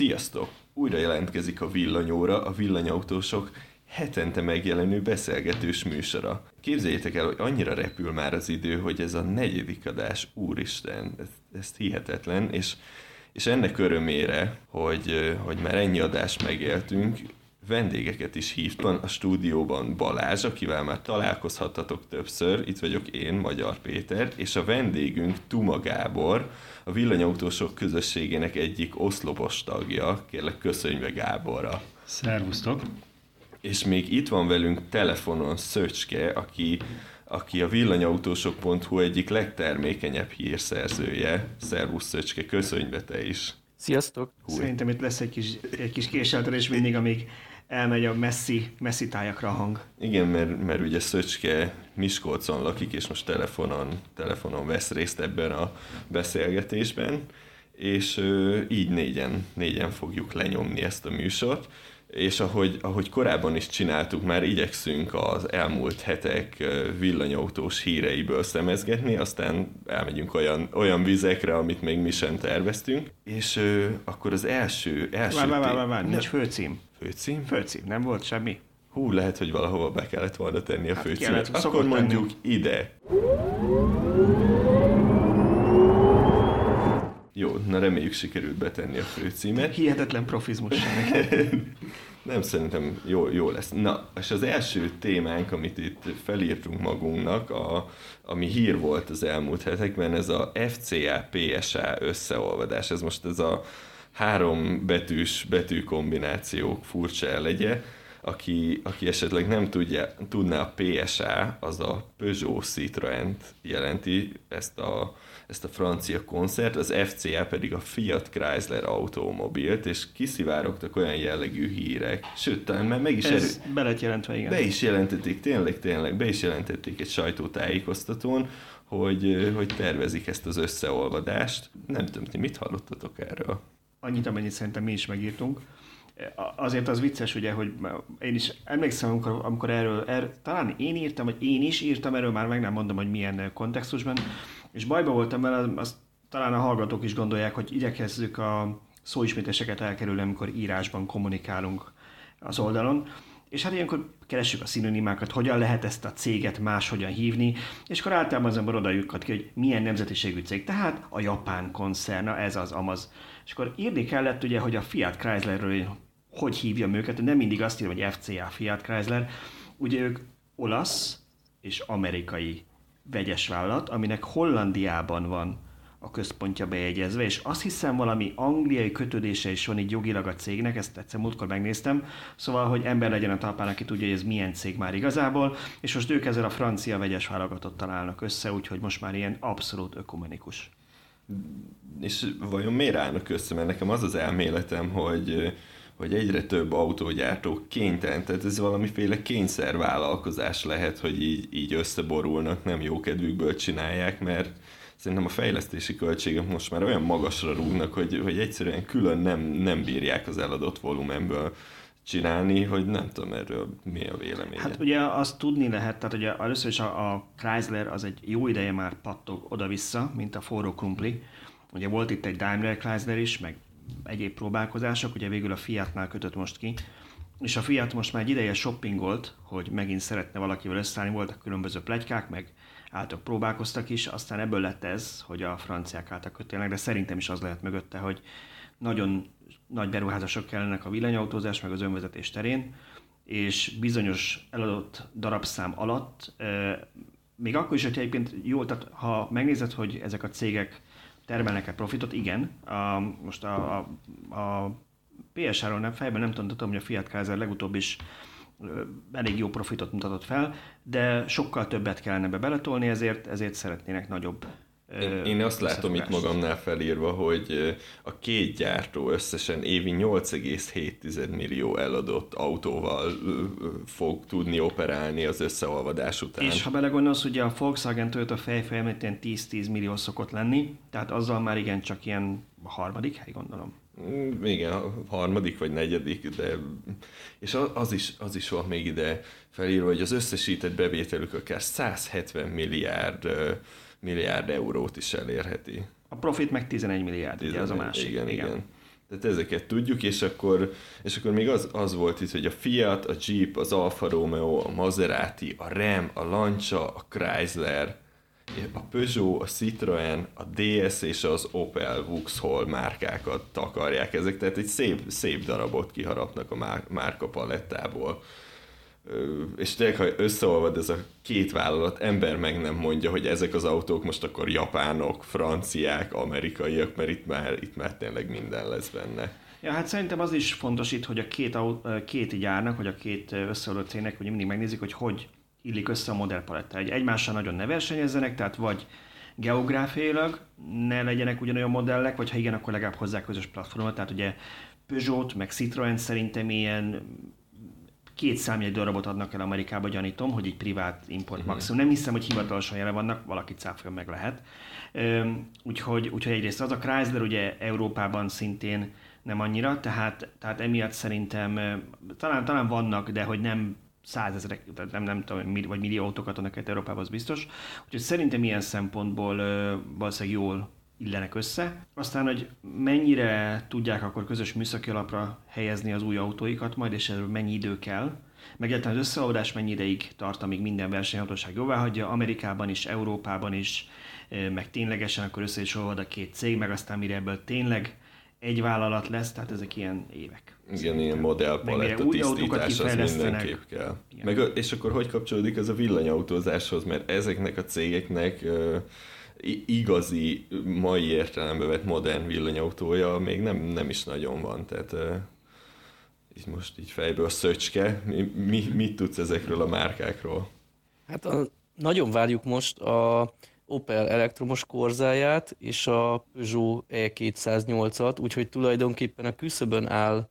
Sziasztok! Újra jelentkezik a villanyóra, a villanyautósok hetente megjelenő beszélgetős műsora. Képzeljétek el, hogy annyira repül már az idő, hogy ez a negyedik adás, úristen, ez, ez hihetetlen, és, és ennek örömére, hogy, hogy már ennyi adást megéltünk, vendégeket is hívtam a stúdióban Balázs, akivel már találkozhattatok többször, itt vagyok én, Magyar Péter, és a vendégünk Tuma Gábor, a villanyautósok közösségének egyik oszlopos tagja. Kérlek, köszönj meg Gáborra. Szervusztok! És még itt van velünk telefonon Szöcske, aki, aki a villanyautósok.hu egyik legtermékenyebb hírszerzője. Szervusz Szöcske, köszönj be te is! Sziasztok! Húj. Szerintem itt lesz egy kis, egy kis késeltelés mindig, amíg elmegy a messzi, messzi tájakra a hang. Igen, mert, mert ugye Szöcske Miskolcon lakik, és most telefonon, telefonon vesz részt ebben a beszélgetésben, és ö, így négyen, négyen fogjuk lenyomni ezt a műsort és ahogy, ahogy korábban is csináltuk, már igyekszünk az elmúlt hetek villanyautós híreiből szemezgetni, aztán elmegyünk olyan, olyan vizekre, amit még mi sem terveztünk, és ö, akkor az első... első vár, vár, vár, vár, nincs főcím. Főcím? Főcím, nem volt semmi. Hú, lehet, hogy valahova be kellett volna tenni a hát főcímet. Akkor mondjuk tenni. ide. Jó, na reméljük sikerült betenni a főcímet. Hihetetlen profizmus. Nem, szerintem jó, jó lesz. Na, és az első témánk, amit itt felírtunk magunknak, a, ami hír volt az elmúlt hetekben, ez a FCA-PSA összeolvadás. Ez most ez a három betűs betűkombinációk furcsa elegye, aki, aki esetleg nem tudja, tudná a PSA, az a Peugeot citroën jelenti, ezt a ezt a francia koncert, az FCA pedig a Fiat Chrysler automobilt, és kiszivárogtak olyan jellegű hírek. Sőt, talán már meg is... Ez erő... be lett jelentve, igen. Be is jelentették, tényleg, tényleg, be is jelentették egy sajtótájékoztatón, hogy, hogy tervezik ezt az összeolvadást. Nem tudom, ti mit hallottatok erről? Annyit, amennyit szerintem mi is megírtunk. Azért az vicces, ugye, hogy én is emlékszem, amikor, amikor erről, erről, talán én írtam, vagy én is írtam erről, már meg nem mondom, hogy milyen kontextusban, és bajba voltam vele, azt talán a hallgatók is gondolják, hogy igyekezzük a szóismétéseket elkerülni, amikor írásban kommunikálunk az oldalon. És hát ilyenkor keressük a szinonimákat, hogyan lehet ezt a céget máshogyan hívni, és akkor általában az ember oda ki, hogy milyen nemzetiségű cég. Tehát a japán koncerna, ez az amaz. És akkor írni kellett ugye, hogy a Fiat Chryslerről hogy hívjam őket, nem mindig azt írom, hogy FCA Fiat Chrysler. Ugye ők olasz és amerikai vegyes vállalat, aminek Hollandiában van a központja bejegyezve, és azt hiszem valami angliai kötődése is van így jogilag a cégnek, ezt egyszer múltkor megnéztem, szóval, hogy ember legyen a talpán, aki tudja, hogy ez milyen cég már igazából, és most ők ezzel a francia vegyes vállalatot találnak össze, úgyhogy most már ilyen abszolút ökumenikus. És vajon miért állnak össze? Mert nekem az az elméletem, hogy hogy egyre több autógyártó kénytelen, tehát ez valamiféle kényszervállalkozás lehet, hogy így, így összeborulnak, nem jó kedvükből csinálják, mert szerintem a fejlesztési költségek most már olyan magasra rúgnak, hogy, hogy egyszerűen külön nem, nem bírják az eladott volumenből csinálni, hogy nem tudom erről mi a vélemény. Hát ugye azt tudni lehet, tehát ugye először is a, a Chrysler az egy jó ideje már pattog oda-vissza, mint a forró krumpli. Ugye volt itt egy Daimler Chrysler is, meg egyéb próbálkozások, ugye végül a Fiatnál kötött most ki, és a Fiat most már egy ideje shoppingolt, hogy megint szeretne valakivel összeállni, voltak különböző plegykák, meg által próbálkoztak is, aztán ebből lett ez, hogy a franciák által kötélnek, de szerintem is az lehet mögötte, hogy nagyon nagy beruházások kellenek a villanyautózás, meg az önvezetés terén, és bizonyos eladott darabszám alatt, még akkor is, hogyha egyébként jó, tehát ha megnézed, hogy ezek a cégek termelnek-e profitot? Igen. A, most a, a, a PSR-ról nem fejben nem tudom, hogy a Fiat Kaiser legutóbb is elég jó profitot mutatott fel, de sokkal többet kellene be beletolni, ezért, ezért szeretnének nagyobb én, én azt látom itt magamnál felírva, hogy a két gyártó összesen évi 8,7 millió eladott autóval fog tudni operálni az összeolvadás után. És ha belegondolsz, ugye a Volkswagen Toyota fejfejemét ilyen 10-10 millió szokott lenni, tehát azzal már igen csak ilyen harmadik hely gondolom. Mm, igen, harmadik vagy negyedik, de és az is, az is volt még ide felírva, hogy az összesített bevételük akár 170 milliárd milliárd eurót is elérheti. A profit meg 11 milliárd, 11, ugye az a másik. Igen, igen. igen. Tehát ezeket tudjuk, és akkor, és akkor még az, az volt itt, hogy a Fiat, a Jeep, az Alfa Romeo, a Maserati, a Ram, a Lancia, a Chrysler, a Peugeot, a Citroen, a DS és az Opel Vauxhall márkákat takarják ezek, tehát egy szép, szép darabot kiharapnak a márka palettából. És tényleg, ha összeolvad ez a két vállalat, ember meg nem mondja, hogy ezek az autók most akkor japánok, franciák, amerikaiak, mert itt már, itt már tényleg minden lesz benne. Ja, hát szerintem az is fontos itt, hogy a két, két gyárnak, vagy a két összeolvadó cégnek, hogy mindig megnézik, hogy hogy illik össze a modellpaletta. Egy, egymással nagyon ne versenyezzenek, tehát vagy geográfiailag ne legyenek ugyanolyan modellek, vagy ha igen, akkor legalább hozzá közös platformot. Tehát ugye Peugeot, meg Citroen szerintem ilyen két számjegy darabot adnak el Amerikába, gyanítom, hogy egy privát import uh-huh. maximum. Nem hiszem, hogy hivatalosan jelen vannak, valaki cáfolja meg lehet. Úgyhogy, úgyhogy egyrészt az a Chrysler ugye Európában szintén nem annyira, tehát, tehát emiatt szerintem talán, talán vannak, de hogy nem százezrek, nem, nem tudom, vagy millió autókat adnak Európában, az biztos. Úgyhogy szerintem ilyen szempontból valószínűleg jól illenek össze. Aztán, hogy mennyire tudják akkor közös műszaki alapra helyezni az új autóikat majd, és erről mennyi idő kell, meg az összeoldás mennyi ideig tart, amíg minden versenyhatóság jóvá hagyja, Amerikában is, Európában is, meg ténylegesen akkor össze is a két cég, meg aztán mire ebből tényleg egy vállalat lesz, tehát ezek ilyen évek. Igen, ilyen modellpaletta tisztítás az mindenképp kell. Meg, és akkor hogy kapcsolódik ez a villanyautózáshoz, mert ezeknek a cégeknek igazi, mai értelembe vett modern villanyautója még nem, nem is nagyon van, tehát így most így fejből szöcske, mi, mi, mit tudsz ezekről a márkákról? Hát a, nagyon várjuk most a Opel elektromos korzáját és a Peugeot E208-at, úgyhogy tulajdonképpen a küszöbön áll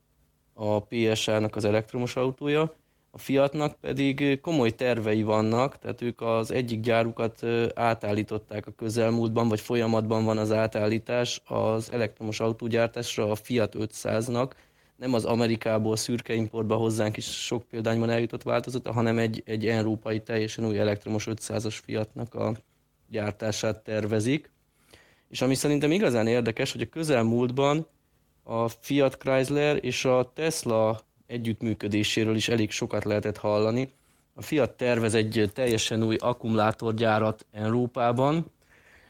a PSA-nak az elektromos autója, Fiatnak pedig komoly tervei vannak, tehát ők az egyik gyárukat átállították a közelmúltban, vagy folyamatban van az átállítás az elektromos autógyártásra a Fiat 500-nak, nem az Amerikából szürke importba hozzánk is sok példányban eljutott változata, hanem egy, egy európai teljesen új elektromos 500-as Fiatnak a gyártását tervezik. És ami szerintem igazán érdekes, hogy a közelmúltban a Fiat Chrysler és a Tesla együttműködéséről is elég sokat lehetett hallani. A Fiat tervez egy teljesen új akkumulátorgyárat Európában,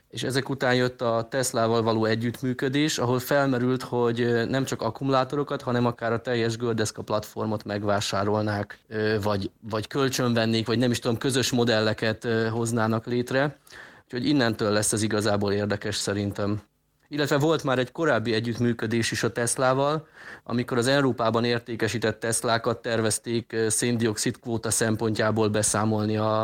és ezek után jött a Teslával való együttműködés, ahol felmerült, hogy nem csak akkumulátorokat, hanem akár a teljes gördeszka platformot megvásárolnák, vagy, vagy kölcsönvennék, vagy nem is tudom, közös modelleket hoznának létre. Úgyhogy innentől lesz ez igazából érdekes szerintem illetve volt már egy korábbi együttműködés is a Teslával, amikor az Európában értékesített Teslákat tervezték széndiokszid kvóta szempontjából beszámolni a,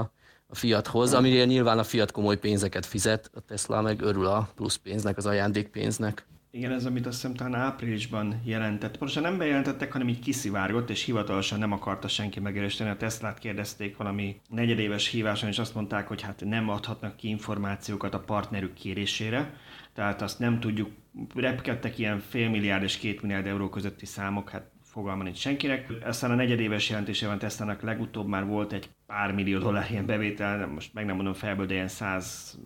a Fiathoz, amire nyilván a Fiat komoly pénzeket fizet, a Tesla meg örül a plusz pénznek, az ajándékpénznek. Igen, ez amit azt hiszem talán áprilisban jelentett. Pontosan nem bejelentettek, hanem így kiszivárgott, és hivatalosan nem akarta senki megerősíteni. A Teslát kérdezték valami negyedéves híváson, és azt mondták, hogy hát nem adhatnak ki információkat a partnerük kérésére tehát azt nem tudjuk, repkedtek ilyen félmilliárd és két euró közötti számok, hát fogalma nincs senkinek. Aztán a negyedéves jelentésében Teslának legutóbb már volt egy pár millió dollár ilyen bevétel, most meg nem mondom felből, de ilyen 100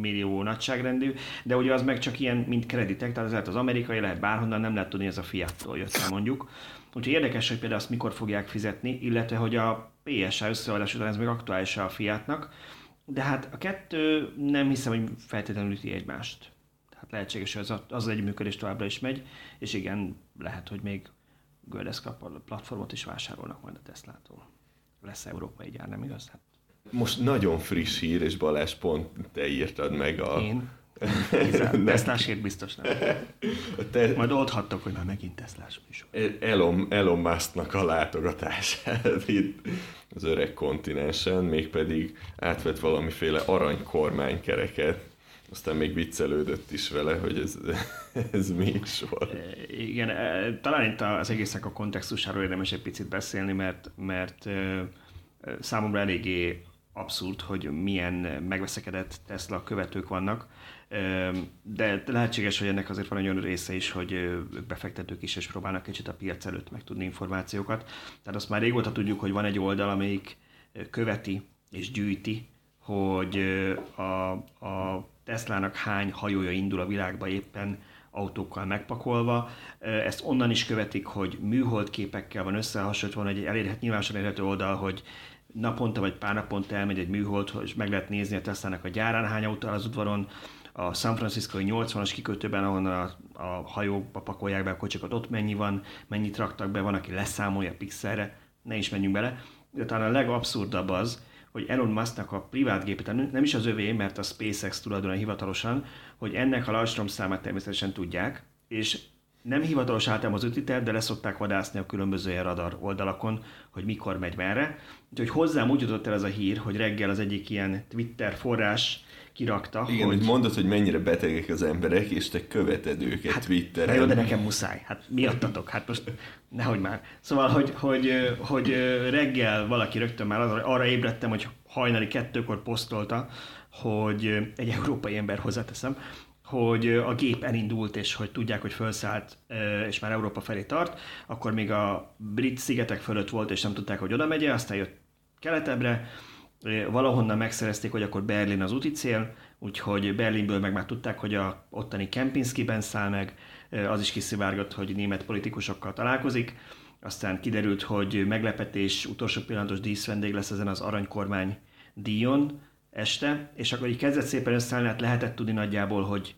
millió nagyságrendű, de ugye az meg csak ilyen, mint kreditek, tehát az lehet az amerikai, lehet bárhonnan, nem lehet tudni, ez a fiattól jött mondjuk. Úgyhogy érdekes, hogy például azt mikor fogják fizetni, illetve hogy a PSA összeadás után ez még aktuális a Fiatnak, de hát a kettő nem hiszem, hogy feltétlenül üti egymást lehetséges, hogy az, az, együttműködés továbbra is megy, és igen, lehet, hogy még Gördeszka platformot is vásárolnak majd a Teslától. Lesz európai gyár, nem igaz? Hát. Most nagyon friss hír, és Balázs pont te írtad meg a... Én? Teslásért biztos nem. Te... Majd oldhattok, hogy már megint Teslás műsor. Elon, Elon Musknak a látogatását itt az öreg kontinensen, mégpedig átvett valamiféle aranykormánykereket aztán még viccelődött is vele, hogy ez, ez is volt. E, igen, e, talán itt az egésznek a kontextusáról érdemes egy picit beszélni, mert, mert e, számomra eléggé abszurd, hogy milyen megveszekedett Tesla követők vannak, de lehetséges, hogy ennek azért van egy olyan része is, hogy ők befektetők is, és próbálnak kicsit a piac előtt megtudni információkat. Tehát azt már régóta tudjuk, hogy van egy oldal, amelyik követi és gyűjti, hogy a, a Teslának hány hajója indul a világba éppen autókkal megpakolva. Ezt onnan is követik, hogy műhold képekkel van összehasonlítva, van egy elérhet, nyilvánosan elérhető oldal, hogy naponta vagy pár naponta elmegy egy műhold, és meg lehet nézni a Tesla-nak a gyárán hány autó az udvaron, a San Francisco 80-as kikötőben, ahol a, a hajókba pakolják be a kocsikat, ott mennyi van, mennyit raktak be, van, aki leszámolja pixelre, ne is menjünk bele. De talán a legabszurdabb az, hogy Elon Musknak a privát gépet, nem is az övé, mert a SpaceX tulajdonán hivatalosan, hogy ennek a Lajstrom számát természetesen tudják, és nem hivatalos általában az ütiter, de leszokták vadászni a különböző radar oldalakon, hogy mikor megy merre. Úgyhogy hozzám úgy jutott el ez a hír, hogy reggel az egyik ilyen Twitter forrás kirakta. Igen, hogy, hogy mondod, hogy mennyire betegek az emberek, és te követed őket hát, Twitteren. Jó, de nekem muszáj. Hát miattatok, hát most nehogy már. Szóval, hogy, hogy, hogy reggel valaki rögtön már arra ébredtem, hogy hajnali kettőkor posztolta, hogy egy európai ember hozzáteszem, hogy a gép elindult, és hogy tudják, hogy felszállt, és már Európa felé tart, akkor még a brit szigetek fölött volt, és nem tudták, hogy oda megye, aztán jött keletebbre, valahonnan megszerezték, hogy akkor Berlin az úti cél, úgyhogy Berlinből meg már tudták, hogy a ottani Kempinski-ben száll meg, az is kiszivárgott, hogy német politikusokkal találkozik, aztán kiderült, hogy meglepetés, utolsó pillanatos díszvendég lesz ezen az aranykormány díjon este, és akkor így kezdett szépen összeállni, hát lehetett tudni nagyjából, hogy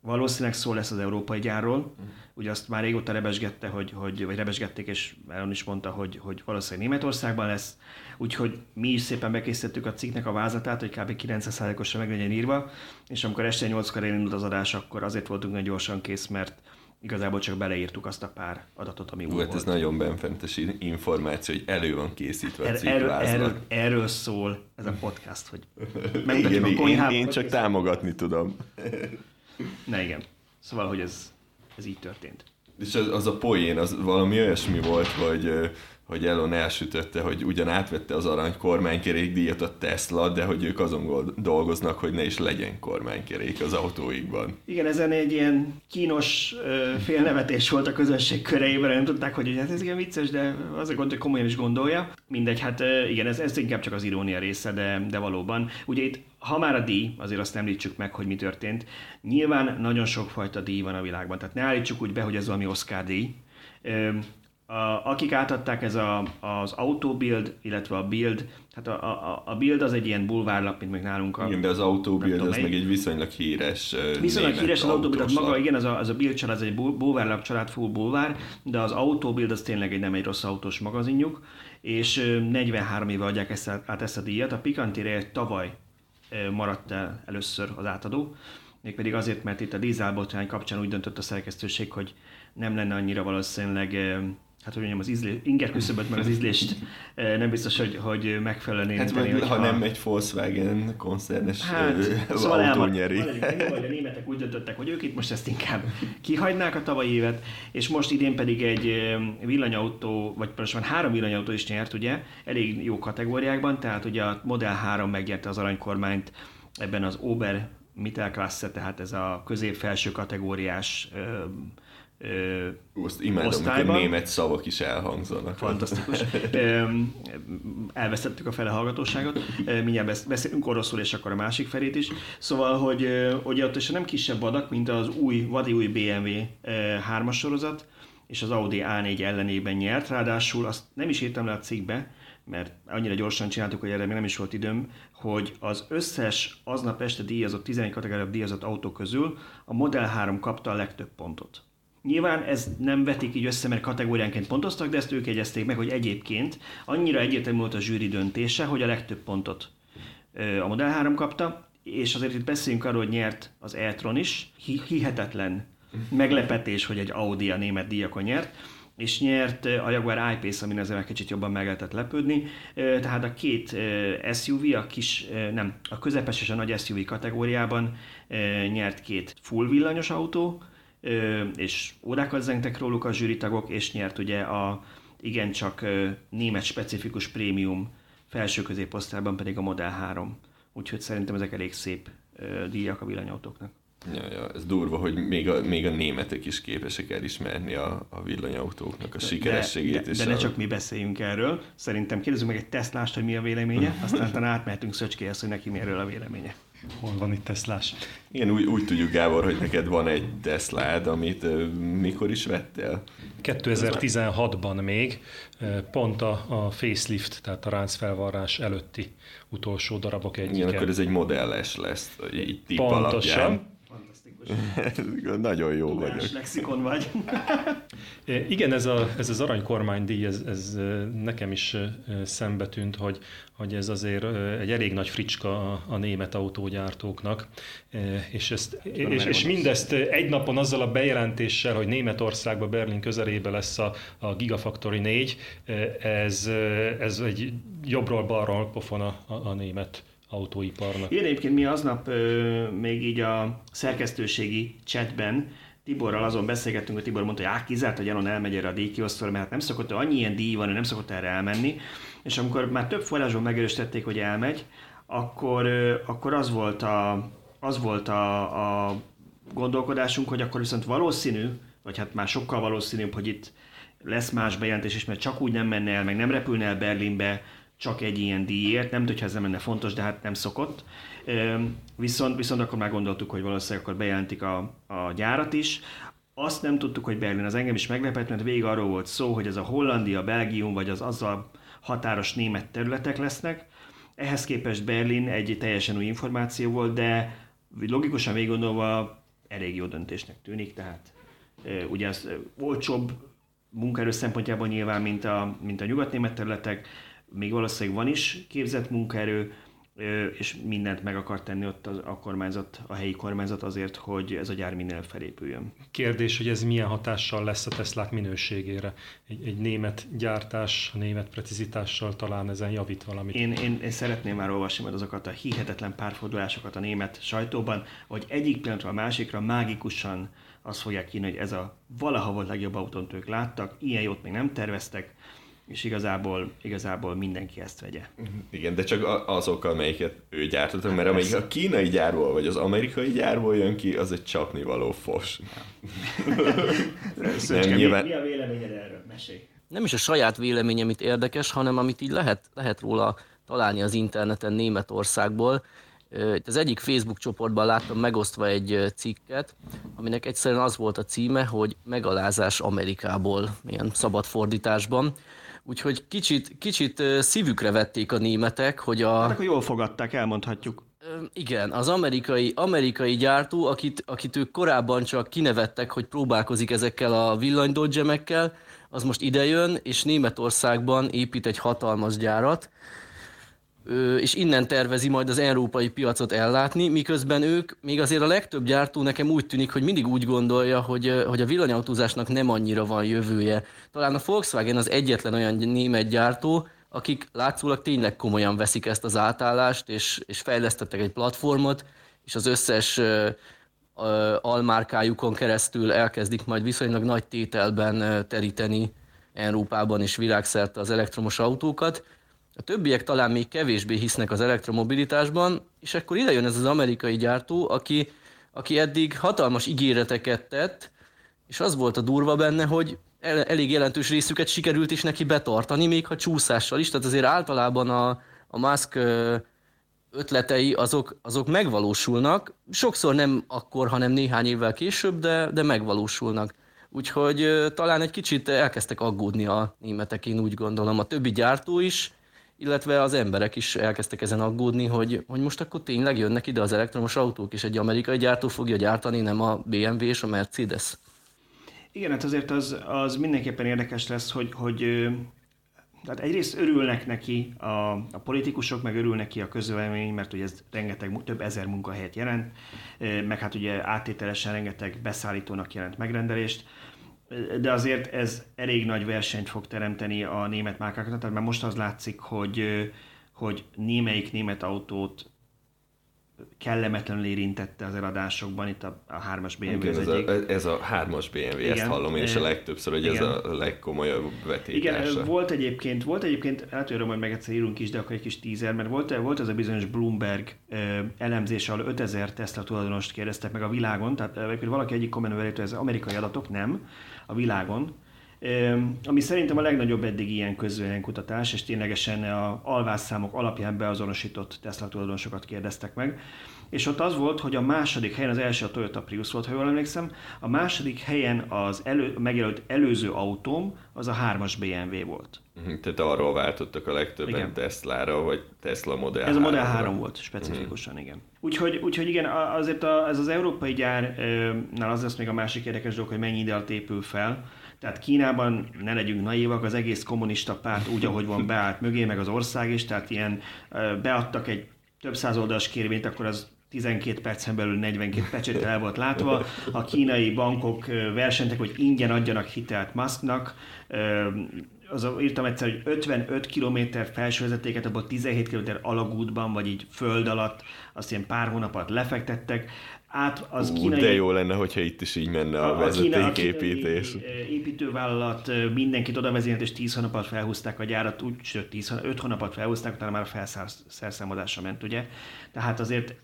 valószínűleg szó lesz az európai gyárról. Uh-huh. Ugye azt már régóta rebesgette, hogy, hogy, vagy rebesgették, és Elon is mondta, hogy, hogy valószínűleg Németországban lesz. Úgyhogy mi is szépen bekészítettük a cikknek a vázatát, hogy kb. 900%-osra meg legyen írva, és amikor este 8-kor elindult az adás, akkor azért voltunk nagyon gyorsan kész, mert igazából csak beleírtuk azt a pár adatot, ami úgy hát ez nagyon benfentes információ, hogy elő van készítve a erről, erről, erről szól ez a podcast, hogy igen, a én, én csak támogatni tudom. Na igen. Szóval, hogy ez, ez így történt. És az, az a poén, az valami olyasmi volt, hogy hogy Elon elsütötte, hogy ugyan átvette az arany kormánykerékdíjat a Tesla, de hogy ők azon dolgoznak, hogy ne is legyen kormánykerék az autóikban. Igen, ezen egy ilyen kínos félnevetés volt a közösség köreiben, nem tudták, hogy hát ez igen vicces, de az a gond, hogy komolyan is gondolja. Mindegy, hát igen, ez, ez inkább csak az irónia része, de, de valóban. Ugye itt, ha már a díj, azért azt említsük meg, hogy mi történt. Nyilván nagyon sokfajta díj van a világban, tehát ne állítsuk úgy be, hogy ez valami Oscar díj a, akik átadták ez a, az Autobuild, illetve a Build, hát a, a, a Build az egy ilyen bulvárlap, mint meg nálunk a... Igen, de az Autobuild az meg egy viszonylag híres Viszonylag híres az Autobuild, tehát maga igen, az a, az a Build család, az egy bulvárlap család, full bulvár, de az Autobuild az tényleg egy nem egy rossz autós magazinjuk, és 43 éve adják ezt, át ezt a díjat. A Pikantire tavaly maradt el először az átadó, mégpedig azért, mert itt a dízelbotrány kapcsán úgy döntött a szerkesztőség, hogy nem lenne annyira valószínűleg hát hogy mondjam, az ízlés, inger küszöböt, meg az ízlést eh, nem biztos, hogy, hogy megfelelően érteni. Hát ha nem egy Volkswagen koncernes hát, szóval autó nyeri. Vagy a németek úgy döntöttek, hogy ők itt most ezt inkább kihagynák a tavalyi évet, és most idén pedig egy villanyautó, vagy most már három villanyautó is nyert, ugye, elég jó kategóriákban, tehát ugye a Model 3 megnyerte az aranykormányt ebben az Ober Mittelklasse, tehát ez a közép-felső kategóriás azt imádom, osztályban. német szavak is elhangzanak. Fantasztikus. Elvesztettük a fele hallgatóságot. Mindjárt beszélünk oroszul, és akkor a másik felét is. Szóval, hogy ugye ott is nem kisebb adak, mint az új, vadi új BMW 3-as sorozat, és az Audi A4 ellenében nyert. Ráadásul azt nem is írtam le a cikkbe, mert annyira gyorsan csináltuk, hogy erre még nem is volt időm, hogy az összes aznap este díjazott, 11 kategóriában díjazott autó közül a Model 3 kapta a legtöbb pontot. Nyilván ez nem vetik így össze, mert kategóriánként pontoztak, de ezt ők jegyezték meg, hogy egyébként annyira egyértelmű volt a zsűri döntése, hogy a legtöbb pontot a Model 3 kapta, és azért itt beszéljünk arról, hogy nyert az e is, hihetetlen meglepetés, hogy egy Audi a német díjakon nyert, és nyert a Jaguar I-Pace, amin ezzel kicsit jobban meg lehetett lepődni. Tehát a két SUV, a kis, nem, a közepes és a nagy SUV kategóriában nyert két full villanyos autó, és órákat zengtek róluk a zsűritagok, és nyert ugye a igencsak német specifikus prémium felső középosztályban pedig a Model 3. Úgyhogy szerintem ezek elég szép díjak a villanyautóknak. Ja, ja, ez durva, hogy még a, még a németek is képesek elismerni a, a villanyautóknak a sikerességét. De, de, de ne a... csak mi beszéljünk erről. Szerintem kérdezzük meg egy Teslást, hogy mi a véleménye, aztán talán átmehetünk Szöcskéhez, hogy neki mi erről a véleménye. Hol van itt Teslás? Igen, úgy, úgy tudjuk, Gábor, hogy neked van egy Teslád, amit uh, mikor is vettél? 2016-ban még, pont a, a facelift, tehát a ráncfelvarrás előtti utolsó darabok egyike. Igen, akkor ez egy modelles lesz, így tipp Pontosan. alapján. Nagyon jó Tudás vagyok. lexikon vagy. Igen, ez, a, ez az aranykormánydíj, ez, ez ö, nekem is szembe tűnt, hogy, hogy ez azért egy elég nagy fricska a, a német autógyártókok, É, és, ezt, és, merre és gondolsz. mindezt egy napon azzal a bejelentéssel, hogy Németországban, Berlin közelébe lesz a, a Gigafactory 4, ez, ez egy jobbról-balról pofon a, a, a német autóiparnak. Igen, egyébként mi aznap ö, még így a szerkesztőségi chatben Tiborral azon beszélgettünk, hogy Tibor mondta, hogy á, kizárt, hogy Janon elmegy erre a díjkiosztóra, mert hát nem szokott, annyi ilyen díj van, ő nem szokott erre elmenni. És amikor már több forrásban megerősítették, hogy elmegy, akkor, ö, akkor az volt a, az volt a, a gondolkodásunk, hogy akkor viszont valószínű, vagy hát már sokkal valószínűbb, hogy itt lesz más bejelentés is, mert csak úgy nem menne el, meg nem repülne el Berlinbe csak egy ilyen díjért, nem tudja, ez nem lenne fontos, de hát nem szokott. Viszont, viszont akkor már gondoltuk, hogy valószínűleg akkor bejelentik a, a gyárat is. Azt nem tudtuk, hogy Berlin, az engem is meglepett, mert végig arról volt szó, hogy ez a Hollandia, Belgium, vagy az azzal határos német területek lesznek. Ehhez képest Berlin egy teljesen új információ volt, de logikusan végig gondolva elég jó döntésnek tűnik, tehát ugye ö, olcsóbb munkaerő szempontjából nyilván, mint a, mint a nyugatnémet területek, még valószínűleg van is képzett munkaerő, és mindent meg akar tenni ott a, kormányzat, a helyi kormányzat azért, hogy ez a gyár minél felépüljön. Kérdés, hogy ez milyen hatással lesz a Teslák minőségére. Egy, egy német gyártás, a német precizitással talán ezen javít valamit. Én, én, én szeretném már olvasni majd azokat a hihetetlen párfordulásokat a német sajtóban, hogy egyik pillanatra a másikra mágikusan azt fogják kínni, hogy ez a valaha volt legjobb autót ők láttak, ilyen jót még nem terveztek, és igazából, igazából mindenki ezt vegye. Igen, de csak a- azok, amelyiket ő gyártott, mert amelyik a kínai gyárból vagy az amerikai gyárból jön ki, az egy csapnivaló fos. Szöcske, nyilván- mi, mi a véleményed erről? Mesélj! nem is a saját véleményem itt érdekes, hanem amit így lehet, lehet róla találni az interneten Németországból. Itt az egyik Facebook csoportban láttam megosztva egy cikket, aminek egyszerűen az volt a címe, hogy megalázás Amerikából, ilyen szabad fordításban. Úgyhogy kicsit, kicsit szívükre vették a németek, hogy a... Hát akkor jól fogadták, elmondhatjuk. Igen, az amerikai, amerikai gyártó, akit, akit ők korábban csak kinevettek, hogy próbálkozik ezekkel a villanydodgemekkel, az most idejön, és Németországban épít egy hatalmas gyárat, és innen tervezi majd az európai piacot ellátni, miközben ők, még azért a legtöbb gyártó nekem úgy tűnik, hogy mindig úgy gondolja, hogy, hogy a villanyautózásnak nem annyira van jövője. Talán a Volkswagen az egyetlen olyan német gyártó, akik látszólag tényleg komolyan veszik ezt az átállást, és, és fejlesztettek egy platformot, és az összes ö, ö, almárkájukon keresztül elkezdik majd viszonylag nagy tételben teríteni Európában és világszerte az elektromos autókat. A többiek talán még kevésbé hisznek az elektromobilitásban, és akkor ide jön ez az amerikai gyártó, aki, aki eddig hatalmas ígéreteket tett, és az volt a durva benne, hogy el, elég jelentős részüket sikerült is neki betartani, még ha csúszással is. Tehát azért általában a, a Musk ötletei azok, azok megvalósulnak. Sokszor nem akkor, hanem néhány évvel később, de, de megvalósulnak. Úgyhogy talán egy kicsit elkezdtek aggódni a németek, én úgy gondolom, a többi gyártó is, illetve az emberek is elkezdtek ezen aggódni, hogy, hogy most akkor tényleg jönnek ide az elektromos autók, és egy amerikai gyártó fogja gyártani, nem a BMW és a Mercedes. Igen, hát azért az, az mindenképpen érdekes lesz, hogy, hogy tehát egyrészt örülnek neki a, a politikusok, meg örül neki a közvélemény, mert ugye ez rengeteg, több ezer munkahelyet jelent, meg hát ugye áttételesen rengeteg beszállítónak jelent megrendelést, de azért ez elég nagy versenyt fog teremteni a német márkáknak, tehát már most az látszik, hogy, hogy némelyik német autót kellemetlenül érintette az eladásokban, itt a, a 3-as BMW Igen, az ez, egyik. a, ez a hármas BMW, Igen. ezt hallom én is a legtöbbször, hogy ez igen. a legkomolyabb vetétása. Igen, volt egyébként, volt egyébként, hát hogy majd meg egyszer írunk is, de akkor egy kis teaser, mert volt, volt ez a bizonyos Bloomberg elemzés, ahol 5000 Tesla tulajdonost kérdeztek meg a világon, tehát valaki egyik kommentben hogy ez amerikai adatok, nem, a világon, ami szerintem a legnagyobb eddig ilyen kutatás, és ténylegesen a alvásszámok alapján beazonosított Tesla tulajdonosokat kérdeztek meg. És ott az volt, hogy a második helyen, az első a Toyota Prius volt, ha jól emlékszem, a második helyen az elő, megjelölt előző autóm az a 3-as BMW volt. Mhm, tehát arról váltottak a legtöbben igen. Tesla-ra, vagy Tesla Model Ez a Model 3 volt specifikusan, uh-huh. igen. Úgyhogy, úgyhogy igen, azért a, ez az európai gyárnál az lesz még a másik érdekes dolog, hogy mennyi ide alatt épül fel. Tehát Kínában ne legyünk naívak, az egész kommunista párt úgy, ahogy van beállt mögé, meg az ország is, tehát ilyen beadtak egy több száz oldalas kérvényt, akkor az 12 percen belül 42 pecsét el volt látva. A kínai bankok versentek, hogy ingyen adjanak hitelt Musknak. Az, írtam egyszer, hogy 55 km felső vezetéket, abból 17 km alagútban, vagy így föld alatt, azt ilyen pár hónap alatt lefektettek át az Ú, kínai... De jó lenne, hogyha itt is így menne a, a vezetéképítés. A építővállalat mindenkit oda vezényelt, és 10 hónapot felhúzták a gyárat, úgy, sőt, 10, 5 hónapot felhúzták, utána már a felszerszámodásra ment, ugye? Tehát azért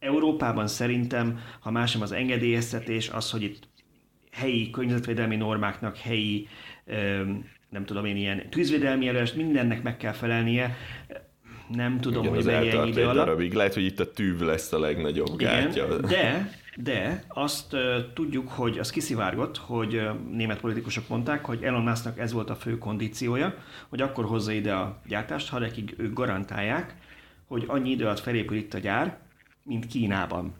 Európában szerintem, ha más nem az engedélyeztetés, az, hogy itt helyi környezetvédelmi normáknak, helyi, nem tudom én, ilyen tűzvédelmi előest, mindennek meg kell felelnie. Nem tudom, Igen, hogy mennyi idő alatt. Darabig. Lehet, hogy itt a tűv lesz a legnagyobb Igen, gátja. De, de azt tudjuk, hogy az kiszivárgott, hogy német politikusok mondták, hogy Elon Musknak ez volt a fő kondíciója, hogy akkor hozza ide a gyártást, ha nekik ők garantálják, hogy annyi idő alatt felépül itt a gyár, mint Kínában.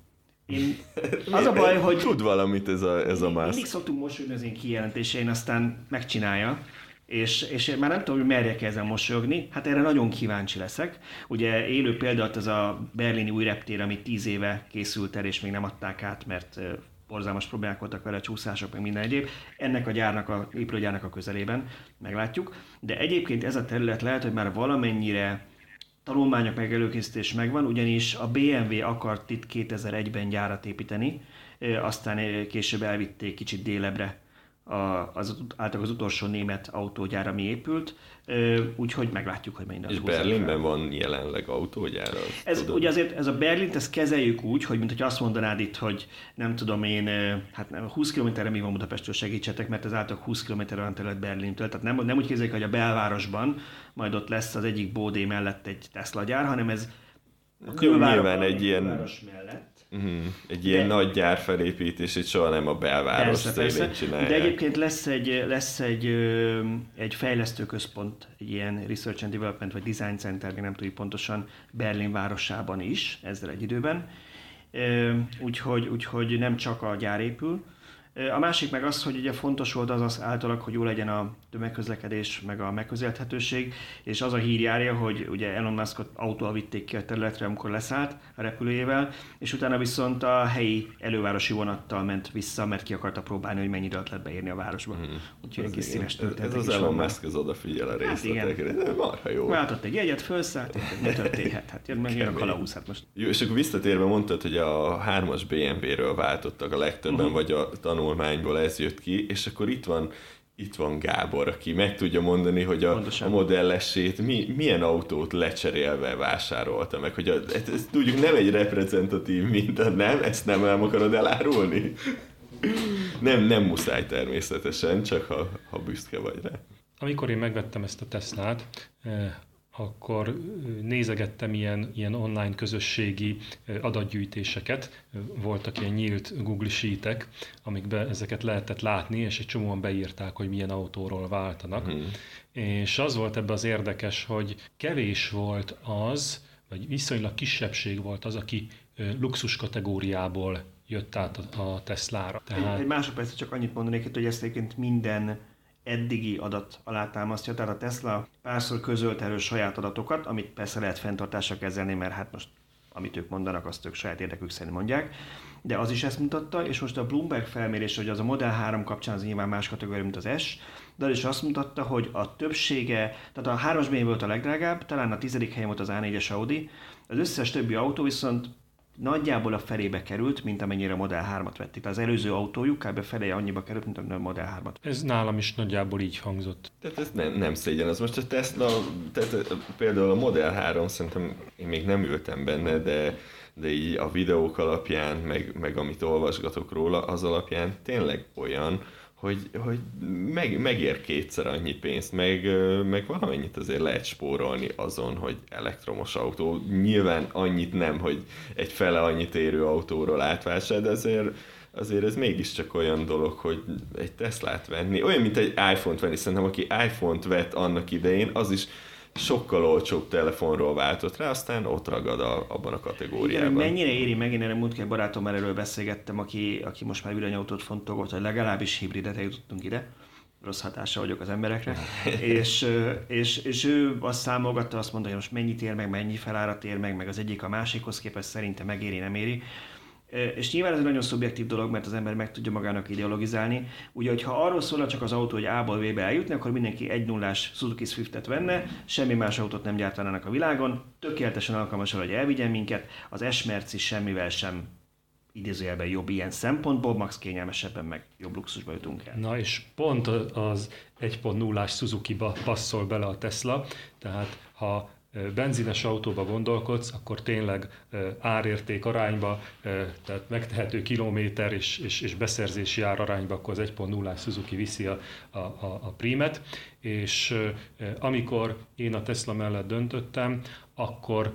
Én, az a baj, hogy... Tud valamit ez a, ez a más. Mindig szoktunk mosolyogni az én kijelentésein, aztán megcsinálja. És, és én már nem tudom, hogy merjek ezzel mosolyogni, hát erre nagyon kíváncsi leszek. Ugye élő példát az a berlini új reptér, ami tíz éve készült el, és még nem adták át, mert borzalmas problémák voltak vele, csúszások, meg minden egyéb. Ennek a gyárnak, a épülőgyárnak a közelében meglátjuk. De egyébként ez a terület lehet, hogy már valamennyire tanulmányok meg előkészítés megvan, ugyanis a BMW akart itt 2001-ben gyárat építeni, aztán később elvitték kicsit délebre az általában az utolsó német autógyár, ami épült, úgyhogy meglátjuk, hogy mennyi És Berlinben fel. van jelenleg autógyár? Ez, tudod? ugye azért ez a Berlint, ezt kezeljük úgy, hogy mint hogy azt mondanád itt, hogy nem tudom én, hát 20 kilométerre mi van Budapestről segítsetek, mert ez általában 20 km olyan terület Berlintől, tehát nem, nem úgy képzeljük, hogy a belvárosban majd ott lesz az egyik bódé mellett egy Tesla gyár, hanem ez a külváros, egy ilyen mellett Uh-huh. Egy ilyen de, nagy gyár felépítés, itt soha nem a belváros persze, persze. csinálják. De egyébként lesz egy, lesz egy, egy fejlesztőközpont, egy ilyen Research and Development vagy Design Center, nem tudjuk pontosan, Berlin városában is, ezzel egy időben. Úgyhogy, úgyhogy nem csak a gyár épül, a másik meg az, hogy ugye fontos volt az, az általak, hogy jó legyen a tömegközlekedés, meg a megközelíthetőség, és az a hír járja, hogy ugye Elon Muskot autóval vitték ki a területre, amikor leszállt a repülőjével, és utána viszont a helyi elővárosi vonattal ment vissza, mert ki akarta próbálni, hogy mennyi időt lehet beérni a városba. Hmm. Úgyhogy egy kis színes Ez az Elon Musk az odafigyel a részletekre, hát marha jó. Váltott egy jegyet, felszállt, mi történhet? Hát jön meg jön a kalauz, hát most. Jó, és akkor visszatérve mondtad, hogy a hármas BMW-ről váltottak a legtöbben, uh-huh. vagy a tanulmányból ez jött ki, és akkor itt van itt van Gábor, aki meg tudja mondani, hogy a, a modellesét mi, milyen autót lecserélve vásárolta meg, hogy a, ezt, ezt tudjuk nem egy reprezentatív minta, nem? Ezt nem el akarod elárulni? Nem, nem muszáj természetesen, csak ha, ha büszke vagy rá. Amikor én megvettem ezt a Teslát, eh, akkor nézegettem ilyen, ilyen online közösségi adatgyűjtéseket, voltak ilyen nyílt Google Sheetek, amikbe ezeket lehetett látni, és egy csomóan beírták, hogy milyen autóról váltanak. Hmm. És az volt ebbe az érdekes, hogy kevés volt az, vagy viszonylag kisebbség volt az, aki luxus kategóriából jött át a Teslára. Tehát... Egy, egy másodperc, csak annyit mondanék, hogy ezt egyébként minden eddigi adat alátámasztja, tehát a Tesla párszor közölt erről saját adatokat, amit persze lehet fenntartásra kezelni, mert hát most amit ők mondanak, azt ők saját érdekük szerint mondják, de az is ezt mutatta, és most a Bloomberg felmérés, hogy az a Model 3 kapcsán az nyilván más kategória, mint az S, de az is azt mutatta, hogy a többsége, tehát a 3-as BMW volt a legdrágább, talán a tizedik helyen volt az A4-es Audi, az összes többi autó viszont nagyjából a felébe került, mint amennyire a Model 3-at vették. Az előző autójuk kb. feleje annyiba került, mint a Model 3-at. Ez nálam is nagyjából így hangzott. Tehát ez nem, nem szégyen. Az most a Tesla, tehát például a Model 3 szerintem én még nem ültem benne, de de így a videók alapján, meg, meg amit olvasgatok róla, az alapján tényleg olyan, hogy, hogy meg, megér kétszer annyi pénzt, meg, meg valamennyit azért lehet spórolni azon, hogy elektromos autó. Nyilván annyit nem, hogy egy fele annyit érő autóról átvásárol, de azért azért ez mégiscsak olyan dolog, hogy egy Teslát venni, olyan, mint egy iPhone-t venni, szerintem aki iPhone-t vett annak idején, az is sokkal olcsóbb telefonról váltott rá, aztán ott ragad a, abban a kategóriában. Igen, mennyire éri meg, én erre múltkor barátommal erről beszélgettem, aki, aki most már villanyautót fontolgott, vagy legalábbis hibridet eljutottunk ide, rossz hatása vagyok az emberekre, és, és, és ő azt számolgatta, azt mondta, hogy most mennyit ér meg, mennyi felárat ér meg, meg az egyik a másikhoz képest szerintem megéri, nem éri. És nyilván ez egy nagyon szubjektív dolog, mert az ember meg tudja magának ideologizálni. Ugye, hogyha arról szólna csak az autó, hogy A-ból B-be eljutni, akkor mindenki egy nullás Suzuki Swiftet venne, semmi más autót nem gyártanának a világon, tökéletesen alkalmas arra, hogy elvigyen minket, az S-Merci semmivel sem idézőjelben jobb ilyen szempontból, max kényelmesebben meg jobb luxusba jutunk el. Na és pont az 1.0-ás Suzuki-ba passzol bele a Tesla, tehát ha benzines autóba gondolkodsz, akkor tényleg árérték arányba, tehát megtehető kilométer és, és, és beszerzési ár arányba, akkor az 1.0-ás Suzuki viszi a, a, a Primet, és amikor én a Tesla mellett döntöttem, akkor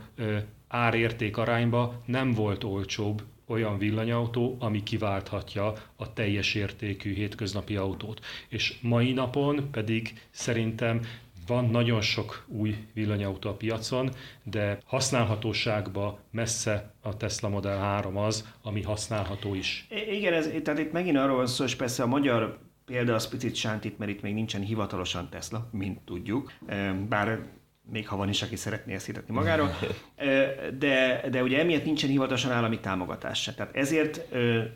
árérték arányba nem volt olcsóbb olyan villanyautó, ami kiválthatja a teljes értékű hétköznapi autót. És mai napon pedig szerintem van nagyon sok új villanyautó a piacon, de használhatóságban messze a Tesla Model 3 az, ami használható is. Igen, ez, tehát itt megint arról van szó, és persze a magyar példa az picit sántít, mert itt még nincsen hivatalosan Tesla, mint tudjuk. Bár még ha van is, aki szeretné ezt hirdetni magáról, de, de ugye emiatt nincsen hivatalosan állami támogatás se. Tehát ezért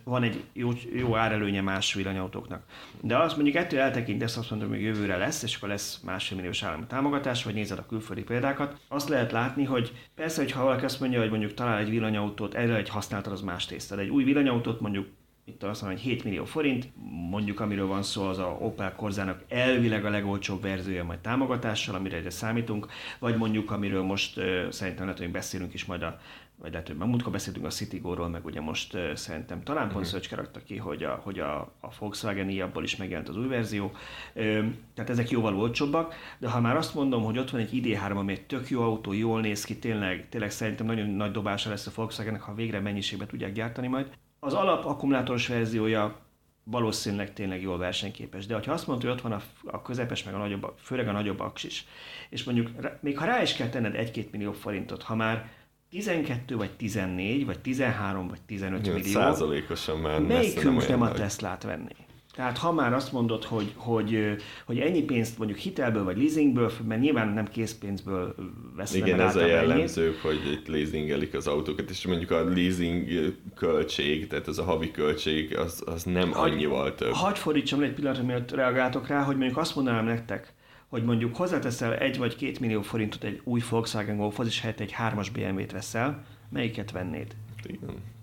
van egy jó, jó árelőnye más villanyautóknak. De azt mondjuk ettől eltekintesz, azt mondom, hogy jövőre lesz, és akkor lesz másfél milliós állami támogatás, vagy nézed a külföldi példákat, azt lehet látni, hogy persze, hogy ha valaki azt mondja, hogy mondjuk talál egy villanyautót, erre egy használtad, az más tészta. De egy új villanyautót mondjuk itt azt mondom, hogy 7 millió forint, mondjuk amiről van szó, az a Opel Corzának elvileg a legolcsóbb verziója majd támogatással, amire egyre számítunk, vagy mondjuk amiről most uh, szerintem lehet, hogy beszélünk is majd a vagy lehet, hogy múltkor beszéltünk a Citigo-ról, meg ugye most uh, szerintem talán pont uh-huh. Szöcske rakta ki, hogy a, hogy a, a Volkswagen abból is megjelent az új verzió. Uh, tehát ezek jóval olcsóbbak, de ha már azt mondom, hogy ott van egy ID3, ami egy tök jó autó, jól néz ki, tényleg, tényleg szerintem nagyon nagy dobása lesz a Volkswagennek, ha végre mennyiségben tudják gyártani majd, az alap akkumulátoros verziója valószínűleg tényleg jól versenyképes. De ha azt mondod, hogy ott van a, a közepes, meg a nagyobb, főleg a nagyobb aksis, és mondjuk még ha rá is kell tenned 1-2 millió forintot, ha már 12 vagy 14, vagy 13 vagy 15 millió, százalékosan már melyikünk nem, nem a Teslát venni? Tehát ha már azt mondod, hogy, hogy, hogy ennyi pénzt mondjuk hitelből vagy leasingből, mert nyilván nem készpénzből veszem Igen, ez a jellemző, hogy itt leasingelik az autókat, és mondjuk a leasing költség, tehát az a havi költség, az, az nem hagy, annyival több. Hagy fordítsam le egy pillanatra, mielőtt reagáltok rá, hogy mondjuk azt mondanám nektek, hogy mondjuk hozzáteszel egy vagy két millió forintot egy új Volkswagen Golfhoz, és helyett egy hármas BMW-t veszel, melyiket vennéd? Igen.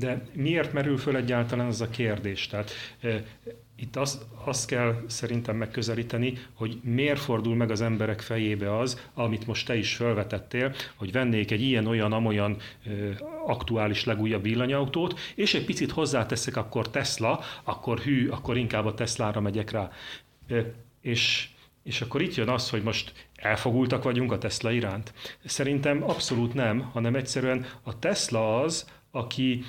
De miért merül föl egyáltalán az a kérdés? Tehát itt azt, azt kell szerintem megközelíteni, hogy miért fordul meg az emberek fejébe az, amit most te is felvetettél, hogy vennék egy ilyen-olyan, amolyan e, aktuális legújabb villanyautót, és egy picit hozzáteszek akkor Tesla, akkor hű, akkor inkább a Teslára megyek rá. E, és és akkor itt jön az, hogy most elfogultak vagyunk a Tesla iránt. Szerintem abszolút nem, hanem egyszerűen a Tesla az, aki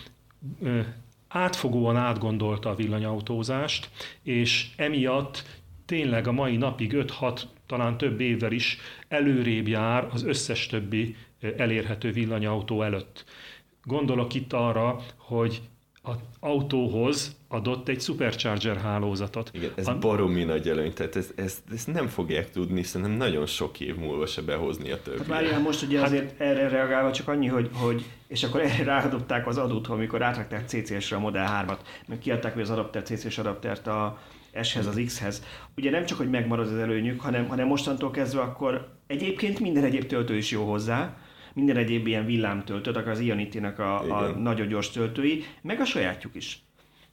átfogóan átgondolta a villanyautózást, és emiatt tényleg a mai napig 5-6, talán több évvel is előrébb jár az összes többi elérhető villanyautó előtt. Gondolok itt arra, hogy az autóhoz adott egy supercharger hálózatot. Igen, ez a... baromi nagy előny, tehát ezt, ezt, ezt nem fogják tudni, szerintem nagyon sok év múlva se behozni a többi. Hát várjál, most ugye hát... azért erre reagálva csak annyi, hogy, hogy és akkor erre ráadották az adót, amikor átrakták CCS-re a Model 3-at, meg kiadták az adapter, CCS adaptert a S-hez, az X-hez. Ugye nem csak, hogy megmarad az előnyük, hanem, hanem mostantól kezdve akkor egyébként minden egyéb töltő is jó hozzá, minden egyéb ilyen villámtöltőt, akár az Ionity-nek a, a nagyon gyors töltői, meg a sajátjuk is.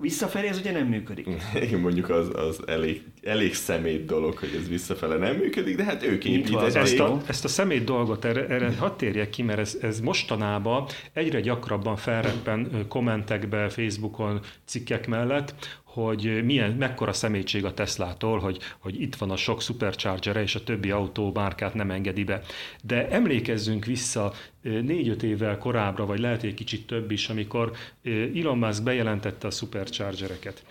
Visszafelé ez ugye nem működik. Igen, mondjuk az, az elég, elég szemét dolog, hogy ez visszafele nem működik, de hát ők építették. Ezt a, ezt a szemét dolgot, erre, erre hadd térjek ki, mert ez, ez mostanában egyre gyakrabban felreppen kommentekbe, Facebookon, cikkek mellett, hogy milyen, mekkora szemétség a Teslától, hogy, hogy itt van a sok supercharger és a többi autó márkát nem engedi be. De emlékezzünk vissza négy-öt évvel korábbra, vagy lehet egy kicsit több is, amikor Elon Musk bejelentette a superchargereket.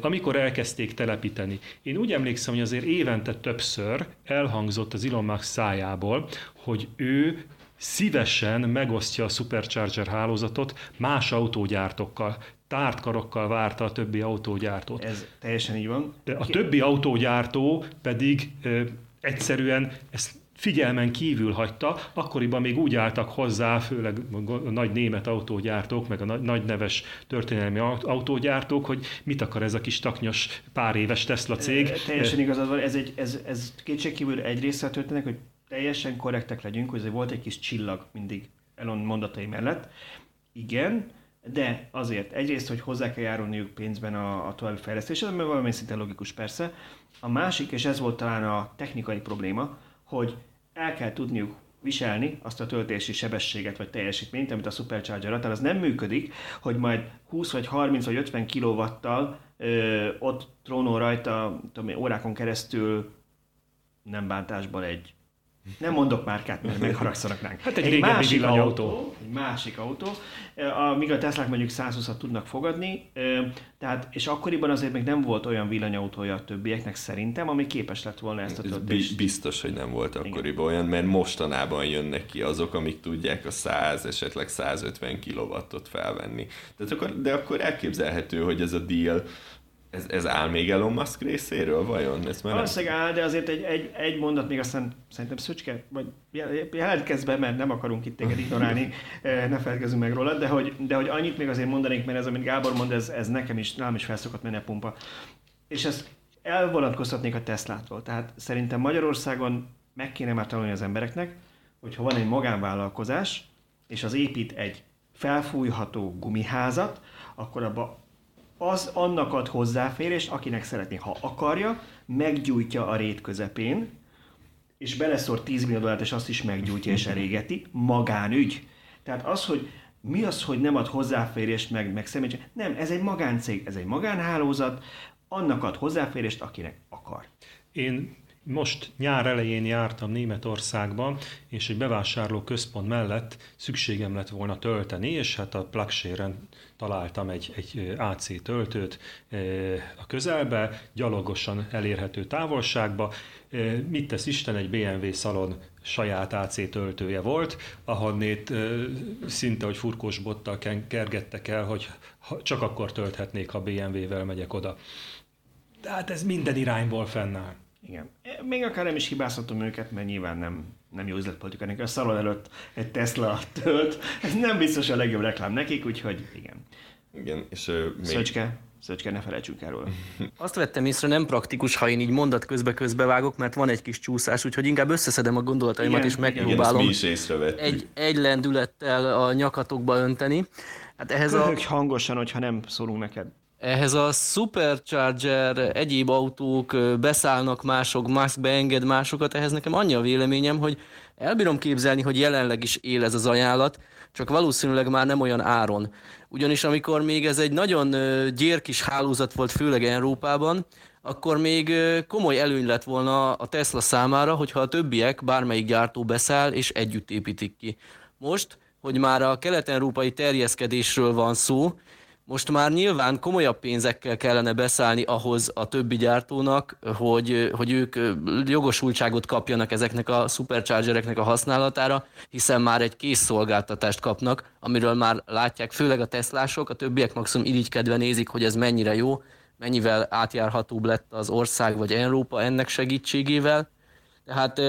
Amikor elkezdték telepíteni. Én úgy emlékszem, hogy azért évente többször elhangzott az Elon Musk szájából, hogy ő szívesen megosztja a Supercharger hálózatot más autógyártókkal tárt karokkal várta a többi autógyártót. Ez teljesen így van. A többi autógyártó pedig ö, egyszerűen ezt figyelmen kívül hagyta, akkoriban még úgy álltak hozzá, főleg a nagy német autógyártók, meg a nagy neves történelmi autógyártók, hogy mit akar ez a kis taknyos pár éves Tesla cég. Teljesen igazad van, ez, egy, ez, ez kétségkívül egy része történnek, hogy teljesen korrektek legyünk, hogy volt egy kis csillag mindig Elon mondatai mellett. Igen, de azért egyrészt, hogy hozzá kell járulniuk pénzben a, a további fejlesztéshez, mert valami szinte logikus persze. A másik, és ez volt talán a technikai probléma, hogy el kell tudniuk viselni azt a töltési sebességet vagy teljesítményt, amit a Supercharger ad, az nem működik, hogy majd 20 vagy 30 vagy 50 kW-tal ott trónol rajta tudom, órákon keresztül nem bántásban egy nem mondok márkát, mert megharagszanak ránk. Hát egy, egy másik autó, egy másik autó, amíg a Teslák mondjuk 120-at tudnak fogadni, tehát, és akkoriban azért még nem volt olyan villanyautója a többieknek szerintem, ami képes lett volna ezt a töltést. Biztos, hogy nem volt akkoriban Igen. olyan, mert mostanában jönnek ki azok, amik tudják a 100, esetleg 150 kW-ot felvenni. Tehát akkor, de akkor elképzelhető, hogy ez a deal ez, ez áll még Elon Musk részéről, vajon? Ez már Valószínűleg áll, de azért egy, egy, egy mondat még aztán szerintem Szöcske, vagy jelentkezz be, mert nem akarunk itt téged ignorálni, eh, ne felkezünk meg róla, de hogy, de hogy annyit még azért mondanék, mert ez, amit Gábor mond, ez, ez nekem is, nálam is felszokott menni a pumpa. És ezt elvonatkoztatnék a Teslától. Tehát szerintem Magyarországon meg kéne már tanulni az embereknek, hogyha van egy magánvállalkozás, és az épít egy felfújható gumiházat, akkor abba az annak ad hozzáférést, akinek szeretné, ha akarja, meggyújtja a rét közepén, és beleszor 10 millió dollárt, és azt is meggyújtja és elégeti, magánügy. Tehát az, hogy mi az, hogy nem ad hozzáférést, meg, meg személyt, nem, ez egy magáncég, ez egy magánhálózat, annak ad hozzáférést, akinek akar. Én most nyár elején jártam Németországban, és egy bevásárló központ mellett szükségem lett volna tölteni, és hát a plugshare találtam egy, egy AC töltőt a közelbe, gyalogosan elérhető távolságba. Mit tesz Isten, egy BMW szalon saját AC töltője volt, ahonnét szinte, hogy furkós bottal kergettek el, hogy csak akkor tölthetnék, ha BMW-vel megyek oda. Tehát ez minden irányból fennáll. Igen. Még akár nem is hibázhatom őket, mert nyilván nem, nem jó üzletpolitika nekik. A szalon előtt egy Tesla tölt, ez nem biztos a legjobb reklám nekik, úgyhogy igen. Igen, és uh, még... Szöcske, Szöcske, ne felejtsünk erről. Azt vettem észre, nem praktikus, ha én így mondat közbe közbe vágok, mert van egy kis csúszás, úgyhogy inkább összeszedem a gondolataimat, igen, és megpróbálom igen, is egy, egy lendülettel a nyakatokba önteni. Hát ehhez a... hangosan, hogyha nem szólunk neked ehhez a Supercharger egyéb autók beszállnak mások, Musk beenged másokat, ehhez nekem annyi a véleményem, hogy elbírom képzelni, hogy jelenleg is él ez az ajánlat, csak valószínűleg már nem olyan áron. Ugyanis amikor még ez egy nagyon gyérkis hálózat volt, főleg Európában, akkor még komoly előny lett volna a Tesla számára, hogyha a többiek, bármelyik gyártó beszáll és együtt építik ki. Most, hogy már a kelet-európai terjeszkedésről van szó, most már nyilván komolyabb pénzekkel kellene beszállni ahhoz a többi gyártónak, hogy, hogy ők jogosultságot kapjanak ezeknek a superchargereknek a használatára, hiszen már egy kész szolgáltatást kapnak, amiről már látják főleg a teszlások, a többiek maximum irigykedve nézik, hogy ez mennyire jó, mennyivel átjárhatóbb lett az ország vagy Európa ennek segítségével. Tehát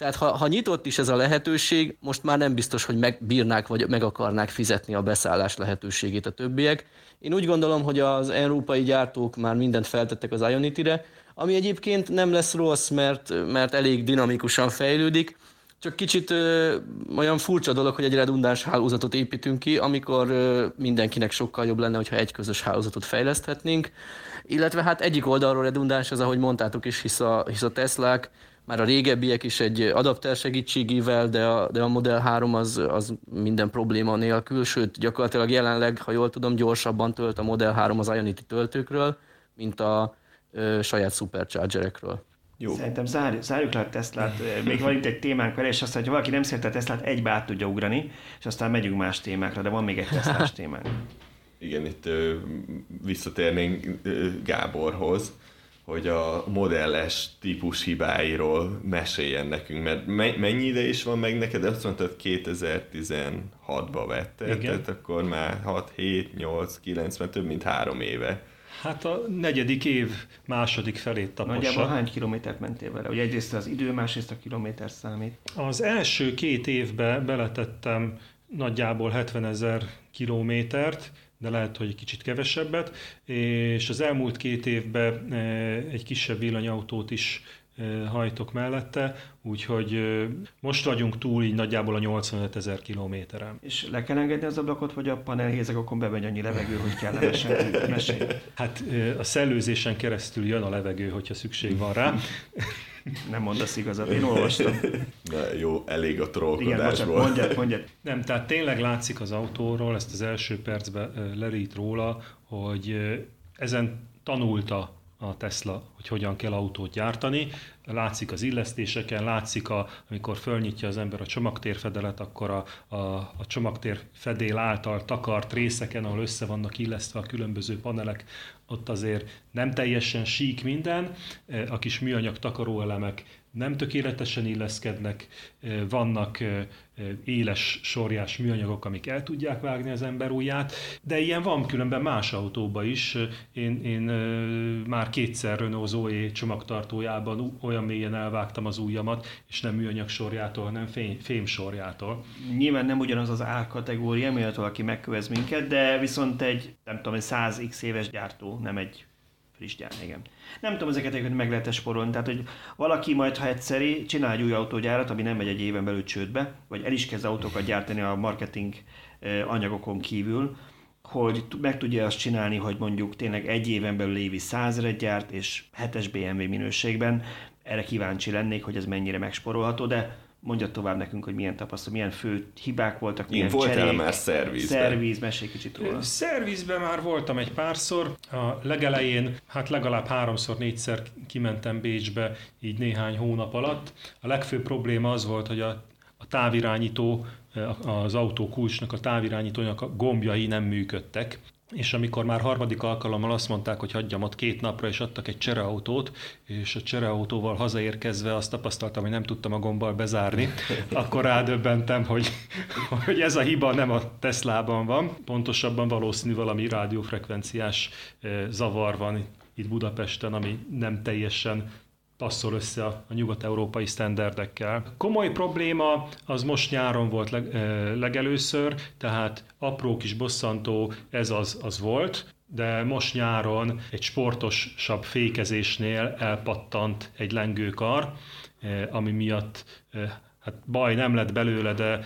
tehát ha, ha nyitott is ez a lehetőség, most már nem biztos, hogy megbírnák vagy meg akarnák fizetni a beszállás lehetőségét a többiek. Én úgy gondolom, hogy az európai gyártók már mindent feltettek az Ionity-re, ami egyébként nem lesz rossz, mert, mert elég dinamikusan fejlődik, csak kicsit ö, olyan furcsa dolog, hogy egy redundáns hálózatot építünk ki, amikor ö, mindenkinek sokkal jobb lenne, hogyha egy közös hálózatot fejleszthetnénk. Illetve hát egyik oldalról redundáns az, ahogy mondtátok is, hisz a, hisz a Teslák már a régebbiek is egy adapter segítségével, de a, de a Model 3 az, az minden probléma nélkül, sőt gyakorlatilag jelenleg, ha jól tudom, gyorsabban tölt a Model 3 az Ionity töltőkről, mint a ö, saját superchargerekről. Jó. Szerintem zár, zárjuk le a Teslát. Még van itt egy témánk vele, és aztán, ha valaki nem szereti a Teslát, egybe át tudja ugrani, és aztán megyünk más témákra, de van még egy Teslás témánk. Igen, itt ö, visszatérnénk ö, Gáborhoz, hogy a modelles típus hibáiról meséljen nekünk, mert me- mennyi ide is van meg neked? Azt mondtad 2016-ba vetted, Igen. tehát akkor már 6, 7, 8, 9, mert több mint három éve. Hát a negyedik év második felét tapossa. Nagyjából hány kilométert mentél vele? Ugye egyrészt az idő, másrészt a kilométer számít. Az első két évbe beletettem nagyjából 70 ezer kilométert, de lehet, hogy egy kicsit kevesebbet, és az elmúlt két évben eh, egy kisebb villanyautót is eh, hajtok mellette, úgyhogy eh, most vagyunk túl így nagyjából a 85 ezer kilométeren. És le kell engedni az ablakot, vagy a panelhézagokon bemegy annyi levegő, hogy kellemesen mesélj? Hát a szellőzésen keresztül jön a levegő, hogyha szükség van rá. Nem mondasz igazat, én olvastam. De jó, elég a trollkodásból. Igen, mondjad, mondjad. Nem, tehát tényleg látszik az autóról, ezt az első percben lerít róla, hogy ezen tanulta a Tesla, hogy hogyan kell autót gyártani. Látszik az illesztéseken, látszik, a, amikor fölnyitja az ember a csomagtérfedelet, akkor a, a, a csomagtér fedél által takart részeken, ahol össze vannak illesztve a különböző panelek, ott azért nem teljesen sík minden, a kis műanyag takaróelemek nem tökéletesen illeszkednek, vannak éles sorjás műanyagok, amik el tudják vágni az ember ujját, de ilyen van különben más autóban is. Én, én már kétszer Renault Zoe csomagtartójában olyan mélyen elvágtam az ujjamat, és nem műanyag sorjától, hanem fém, fém sorjától. Nyilván nem ugyanaz az árkategória, miatt aki megkövez minket, de viszont egy, nem tudom, egy 100x éves gyártó, nem egy friss igen. Nem tudom ezeket egyébként meg lehet sporolni, tehát hogy valaki majd, ha egyszeri, csinál egy új autógyárat, ami nem megy egy éven belül csődbe, vagy el is kezd autókat gyártani a marketing anyagokon kívül, hogy meg tudja azt csinálni, hogy mondjuk tényleg egy éven belül évi százeret gyárt, és 7-es BMW minőségben. Erre kíváncsi lennék, hogy ez mennyire megsporolható, de mondja tovább nekünk, hogy milyen tapasztalat, milyen fő hibák voltak, milyen Én voltál cserék, már szervizben? Szerviz, mesélj kicsit róla. Szervizben már voltam egy párszor. A legelején, hát legalább háromszor, négyszer kimentem Bécsbe, így néhány hónap alatt. A legfőbb probléma az volt, hogy a, a távirányító, az autó kulcsnak, a távirányítónak a gombjai nem működtek és amikor már harmadik alkalommal azt mondták, hogy hagyjam ott két napra, és adtak egy csereautót, és a csereautóval hazaérkezve azt tapasztaltam, hogy nem tudtam a gombbal bezárni, akkor rádöbbentem, hogy, hogy ez a hiba nem a Teslában van, pontosabban valószínű valami rádiófrekvenciás eh, zavar van itt Budapesten, ami nem teljesen passzol össze a, nyugat-európai sztenderdekkel. Komoly probléma az most nyáron volt leg, legelőször, tehát apró kis bosszantó ez az, az volt, de most nyáron egy sportosabb fékezésnél elpattant egy lengőkar, ami miatt hát baj nem lett belőle, de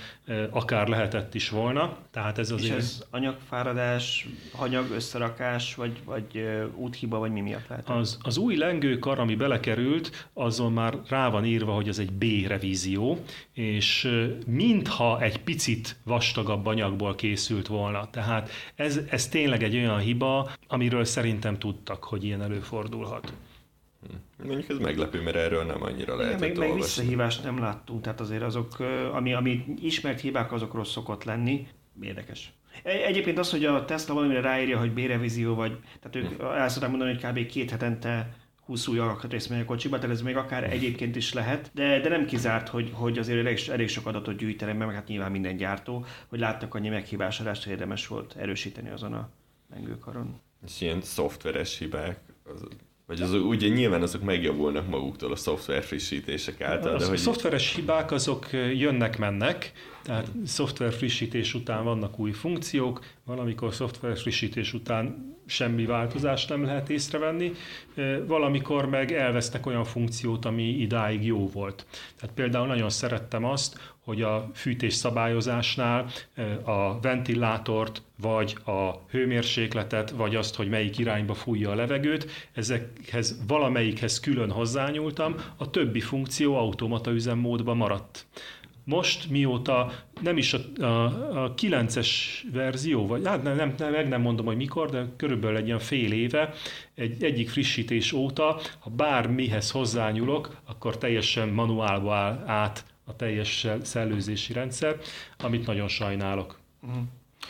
akár lehetett is volna. Tehát ez azért... És ez anyagfáradás, hanyag összerakás, vagy, vagy úthiba, vagy mi miatt lehet? Az, az új lengőkar, ami belekerült, azon már rá van írva, hogy ez egy B-revízió, és mintha egy picit vastagabb anyagból készült volna. Tehát ez, ez tényleg egy olyan hiba, amiről szerintem tudtak, hogy ilyen előfordulhat. Mondjuk ez meglepő, mert erről nem annyira lehet. Meg, meg visszahívást nem láttunk, tehát azért azok, ami, ami ismert hibák, azokról szokott lenni. Érdekes. Egyébként az, hogy a Tesla valamire ráírja, hogy B-revízió, vagy tehát ők hm. el szokták mondani, hogy kb. két hetente 20 új alkatrész megy a kocsiba, tehát ez még akár egyébként is lehet, de, de nem kizárt, hogy, hogy azért elég, elég sok adatot gyűjtenek meg, hát nyilván minden gyártó, hogy láttak annyi meghibásodást, hogy érdemes volt erősíteni azon a lengőkaron. És ilyen szoftveres hibák, az vagy az, ugye nyilván azok megjavulnak maguktól a szoftver frissítések által. De a hogy... szoftveres hibák azok jönnek-mennek, tehát szoftver frissítés után vannak új funkciók, valamikor szoftver frissítés után semmi változást nem lehet észrevenni, valamikor meg elvesznek olyan funkciót, ami idáig jó volt. Tehát például nagyon szerettem azt, hogy a fűtés szabályozásnál a ventilátort, vagy a hőmérsékletet, vagy azt, hogy melyik irányba fújja a levegőt, ezekhez valamelyikhez külön hozzányúltam, a többi funkció automata üzemmódban maradt most mióta nem is a, a, a 9-es verzió, vagy hát nem, nem, meg nem mondom, hogy mikor, de körülbelül egy ilyen fél éve, egy, egyik frissítés óta, ha bármihez hozzányúlok, akkor teljesen manuálba áll át a teljes szellőzési rendszer, amit nagyon sajnálok. Uh-huh.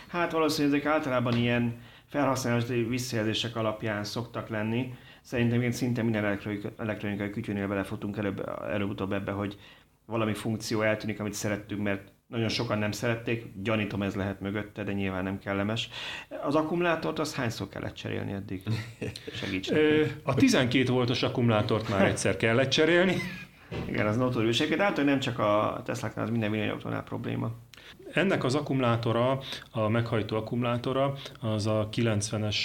Hát valószínűleg ezek általában ilyen felhasználási visszajelzések alapján szoktak lenni. Szerintem én szinte minden elektronikai kütyűnél belefutunk előbb, előbb-utóbb ebbe, hogy valami funkció eltűnik, amit szerettünk, mert nagyon sokan nem szerették, gyanítom ez lehet mögötte, de nyilván nem kellemes. Az akkumulátort az hányszor kellett cserélni eddig? Segíts A 12 voltos akkumulátort már egyszer kellett cserélni. Igen, az notórius. Egyébként általában nem csak a Tesla-knál, az minden villanyautónál probléma. Ennek az akkumulátora, a meghajtó akkumulátora, az a 90-es,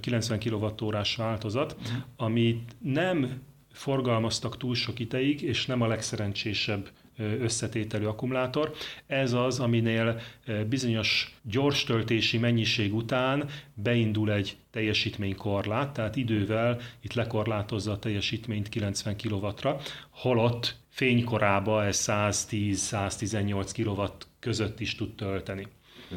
90 kWh változat, uh-huh. amit nem forgalmaztak túl sok ideig, és nem a legszerencsésebb összetételű akkumulátor. Ez az, aminél bizonyos gyors töltési mennyiség után beindul egy teljesítménykorlát, tehát idővel itt lekorlátozza a teljesítményt 90 kW-ra, holott fénykorába ez 110-118 kW között is tud tölteni.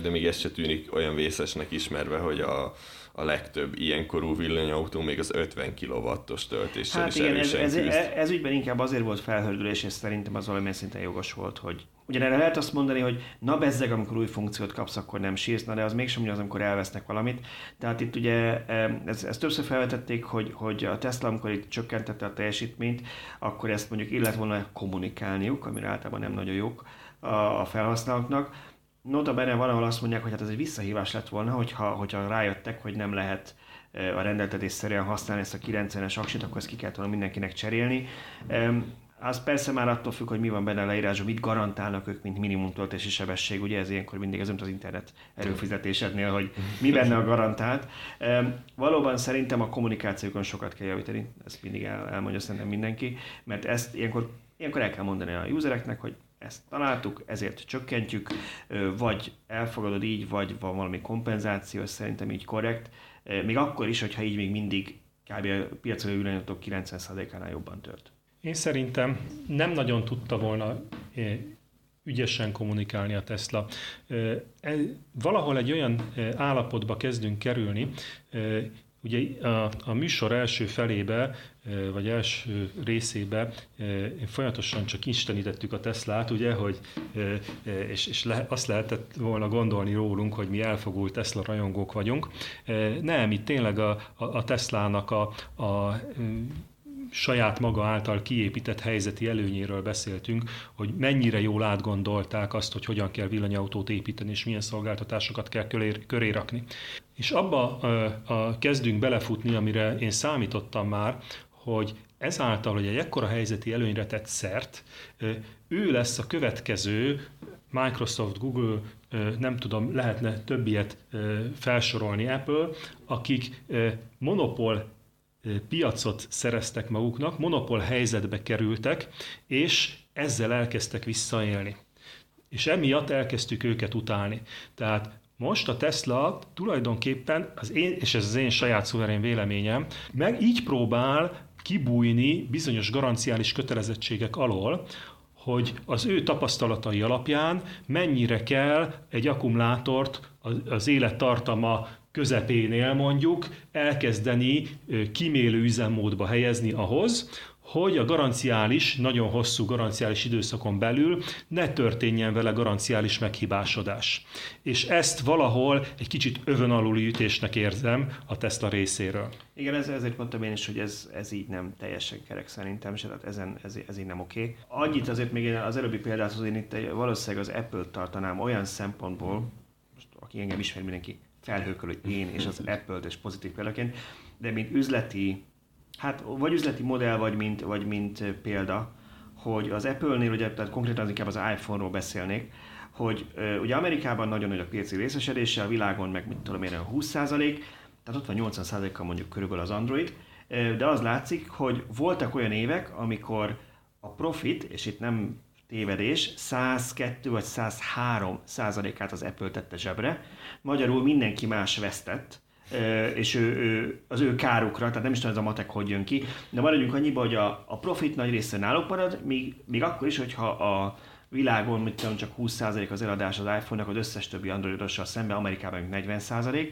De még ez se tűnik olyan vészesnek ismerve, hogy a, a legtöbb ilyenkorú villanyautó még az 50 kW-os töltéssel hát is igen, ez, ez, ez, ez ügyben inkább azért volt felhördülés, és szerintem az valamilyen szinten jogos volt, hogy Ugyanerre lehet azt mondani, hogy na bezzeg, amikor új funkciót kapsz, akkor nem sírsz, na de az mégsem az, amikor elvesznek valamit. Tehát itt ugye ezt, ezt többször felvetették, hogy, hogy a Tesla, amikor itt csökkentette a teljesítményt, akkor ezt mondjuk illet volna kommunikálniuk, amire általában nem nagyon jók a, a felhasználóknak Nota bene valahol azt mondják, hogy hát ez egy visszahívás lett volna, hogyha, hogyha rájöttek, hogy nem lehet a rendeltetés szerűen használni ezt a 90-es aksit, akkor ezt ki kellett volna mindenkinek cserélni. Az persze már attól függ, hogy mi van benne leírásban, mit garantálnak ők, mint minimum töltési sebesség. Ugye ez ilyenkor mindig ez az internet erőfizetésednél, hogy mi benne a garantált. Valóban szerintem a kommunikációkon sokat kell javítani, ezt mindig el, elmondja szerintem mindenki, mert ezt ilyenkor, ilyenkor el kell mondani a usereknek, hogy ezt találtuk, ezért csökkentjük, vagy elfogadod így, vagy van valami kompenzáció, szerintem így korrekt. Még akkor is, hogyha így még mindig kb. a piacon ülőanyagok 90%-ánál jobban tört. Én szerintem nem nagyon tudta volna ügyesen kommunikálni a Tesla. E, valahol egy olyan állapotba kezdünk kerülni, Ugye a, a műsor első felébe, vagy első részébe folyamatosan csak istenítettük a Teslát, ugye, hogy, és, és le, azt lehetett volna gondolni rólunk, hogy mi elfogult Tesla rajongók vagyunk. Nem, itt tényleg a, a, a Teslának a, a saját maga által kiépített helyzeti előnyéről beszéltünk, hogy mennyire jól átgondolták azt, hogy hogyan kell villanyautót építeni, és milyen szolgáltatásokat kell köré, köré rakni. És abba a, a, kezdünk belefutni, amire én számítottam már, hogy ezáltal, hogy egy ekkora helyzeti előnyre tett szert, ő lesz a következő Microsoft, Google, nem tudom, lehetne több ilyet felsorolni Apple, akik monopól piacot szereztek maguknak, monopól helyzetbe kerültek, és ezzel elkezdtek visszaélni. És emiatt elkezdtük őket utálni. Tehát most a Tesla tulajdonképpen, az én, és ez az én saját szuverén véleményem, meg így próbál kibújni bizonyos garanciális kötelezettségek alól, hogy az ő tapasztalatai alapján mennyire kell egy akkumulátort az élettartama közepénél mondjuk elkezdeni kimélő üzemmódba helyezni ahhoz, hogy a garanciális, nagyon hosszú garanciális időszakon belül ne történjen vele garanciális meghibásodás. És ezt valahol egy kicsit övön aluli ütésnek érzem a Tesla részéről. Igen, ez, ezért mondtam én is, hogy ez, ez így nem teljesen kerek szerintem, se, tehát ezen, ez, ez így nem oké. Okay. Annyit azért még én az előbbi példát, hogy én itt valószínűleg az Apple-t tartanám olyan szempontból, most aki engem ismer mindenki, felhőkkel, hogy én és az Apple-t és pozitív példaként, de mint üzleti, hát vagy üzleti modell, vagy mint, vagy mint példa, hogy az Apple-nél, ugye, tehát konkrétan inkább az iPhone-ról beszélnék, hogy ugye Amerikában nagyon nagy a piaci részesedése, a világon meg mit tudom én, 20 tehát ott van 80 kal mondjuk körülbelül az Android, de az látszik, hogy voltak olyan évek, amikor a profit, és itt nem tévedés, 102 vagy 103 százalékát az Apple tette zsebre, magyarul mindenki más vesztett, és ő, ő, az ő kárukra, tehát nem is tudom ez a matek hogy jön ki, de maradjunk annyiba, hogy a, a profit nagy része náluk marad, még, még akkor is, hogyha a világon, mit tudom, csak 20% az eladás az iPhone-nak, az összes többi androidossal szemben, Amerikában 40%.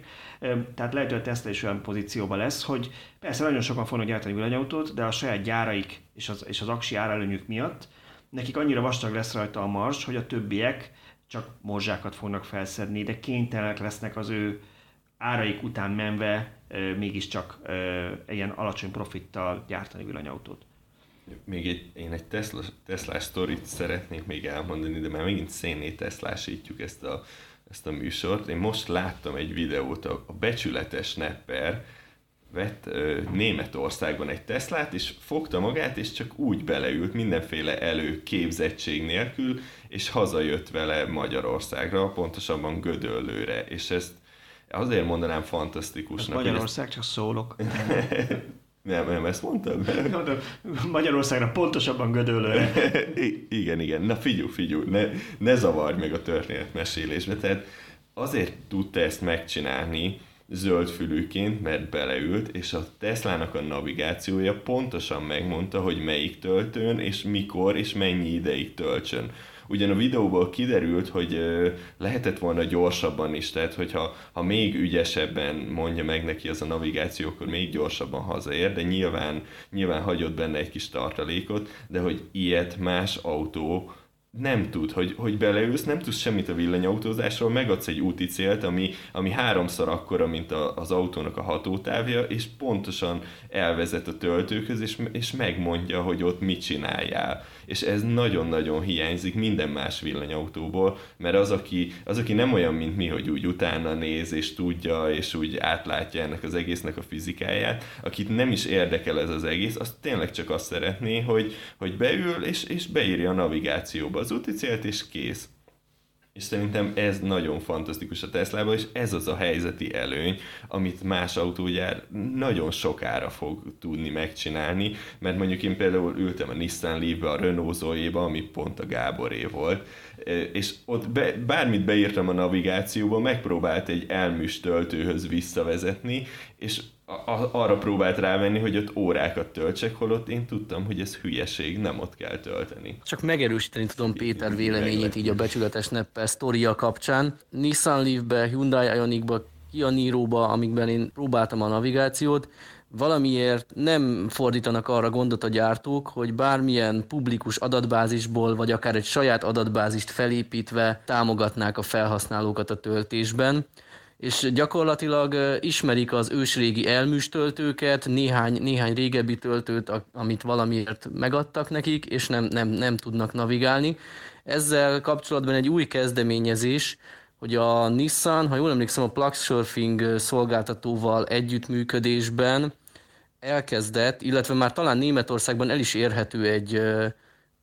Tehát lehet, hogy a Tesla is olyan pozícióban lesz, hogy persze nagyon sokan fognak gyártani villanyautót, de a saját gyáraik és az, és az aksi árelőnyük miatt nekik annyira vastag lesz rajta a mars, hogy a többiek csak morzsákat fognak felszedni, de kénytelenek lesznek az ő áraik után menve mégiscsak ilyen alacsony profittal gyártani villanyautót. Még egy, én egy Tesla, Tesla sztorit szeretnék még elmondani, de már megint szénné Teslásítjuk ezt a, ezt a műsort. Én most láttam egy videót, a, a becsületes nepper vett ö, Németországban egy Teslát, és fogta magát, és csak úgy beleült mindenféle elő képzettség nélkül, és hazajött vele Magyarországra, pontosabban Gödöllőre, és ezt azért mondanám fantasztikusnak. Ez Magyarország, ezt... csak szólok. Nem, nem, ezt mondtam. Magyarországra pontosabban Gödöllőre. igen, igen. Na figyú, figyú, ne, ne zavarj meg a történetmesélésbe. Tehát azért tudta ezt megcsinálni, zöldfülűként, mert beleült, és a Teslának a navigációja pontosan megmondta, hogy melyik töltőn, és mikor, és mennyi ideig töltsön. Ugyan a videóból kiderült, hogy lehetett volna gyorsabban is, tehát hogyha ha még ügyesebben mondja meg neki az a navigáció, akkor még gyorsabban hazaér, de nyilván, nyilván hagyott benne egy kis tartalékot, de hogy ilyet más autó nem tud, hogy, hogy beleülsz, nem tudsz semmit a villanyautózásról, megadsz egy úti célt, ami, ami háromszor akkora, mint a, az autónak a hatótávja, és pontosan elvezet a töltőkhöz, és, és megmondja, hogy ott mit csináljál és ez nagyon-nagyon hiányzik minden más villanyautóból, mert az aki, az, aki nem olyan, mint mi, hogy úgy utána néz, és tudja, és úgy átlátja ennek az egésznek a fizikáját, akit nem is érdekel ez az egész, az tényleg csak azt szeretné, hogy, hogy beül, és, és beírja a navigációba az úti célt, és kész. És szerintem ez nagyon fantasztikus a Teslában, és ez az a helyzeti előny, amit más autógyár nagyon sokára fog tudni megcsinálni, mert mondjuk én például ültem a Nissan Leaf-be, a Renault Zoe-ba, ami pont a Gáboré volt, és ott be, bármit beírtam a navigációba, megpróbált egy elműs töltőhöz visszavezetni, és arra próbált rávenni, hogy ott órákat töltsek, holott én tudtam, hogy ez hülyeség, nem ott kell tölteni. Csak megerősíteni tudom Péter véleményét így a becsületes neppel sztoria kapcsán. Nissan Leaf-be, Hyundai Ioniq-ba, Kia Niro-ba, amikben én próbáltam a navigációt, valamiért nem fordítanak arra gondot a gyártók, hogy bármilyen publikus adatbázisból, vagy akár egy saját adatbázist felépítve támogatnák a felhasználókat a töltésben és gyakorlatilag ismerik az ősrégi elműs töltőket, néhány, néhány régebbi töltőt, amit valamiért megadtak nekik, és nem, nem, nem tudnak navigálni. Ezzel kapcsolatban egy új kezdeményezés, hogy a Nissan, ha jól emlékszem, a Plug Surfing szolgáltatóval együttműködésben elkezdett, illetve már talán Németországban el is érhető egy,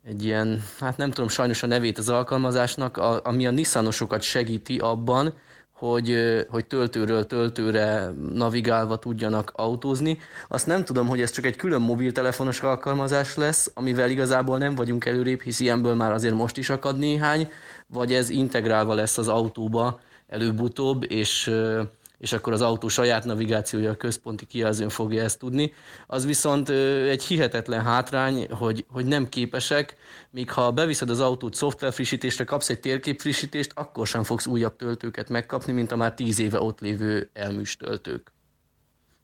egy ilyen, hát nem tudom sajnos a nevét az alkalmazásnak, ami a Nissanosokat segíti abban, hogy, hogy töltőről töltőre navigálva tudjanak autózni. Azt nem tudom, hogy ez csak egy külön mobiltelefonos alkalmazás lesz, amivel igazából nem vagyunk előrébb, hisz ilyenből már azért most is akad néhány, vagy ez integrálva lesz az autóba előbb-utóbb, és és akkor az autó saját navigációja, a központi kijelzőn fogja ezt tudni. Az viszont egy hihetetlen hátrány, hogy, hogy nem képesek, míg ha beviszed az autót szoftver frissítésre, kapsz egy térkép frissítést, akkor sem fogsz újabb töltőket megkapni, mint a már tíz éve ott lévő elműs töltők.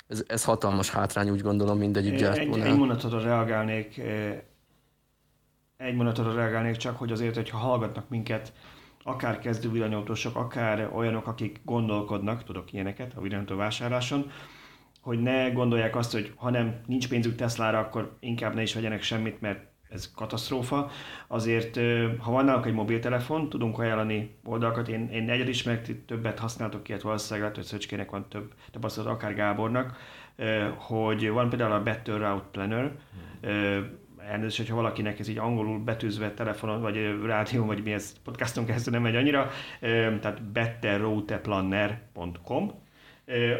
Ez, ez hatalmas hátrány, úgy gondolom, mindegyik gyártónál. Egy, egy mondatodra reagálnék, egy mondatodra reagálnék csak, hogy azért, hogyha hallgatnak minket akár kezdő villanyautósok, akár olyanok, akik gondolkodnak, tudok ilyeneket a villanyautó vásárláson, hogy ne gondolják azt, hogy ha nem nincs pénzük Teslára, akkor inkább ne is vegyenek semmit, mert ez katasztrófa. Azért, ha van náluk egy mobiltelefon, tudunk ajánlani oldalakat. Én, én egyet ismerek, többet használtok ilyet valószínűleg, lehet, hogy Szöcskének van több tapasztalat, akár Gábornak, hogy van például a Better Route Planner, elnézést, hogyha valakinek ez így angolul betűzve telefonon, vagy rádió, vagy mi ez podcaston keresztül nem megy annyira, tehát betterrouteplanner.com,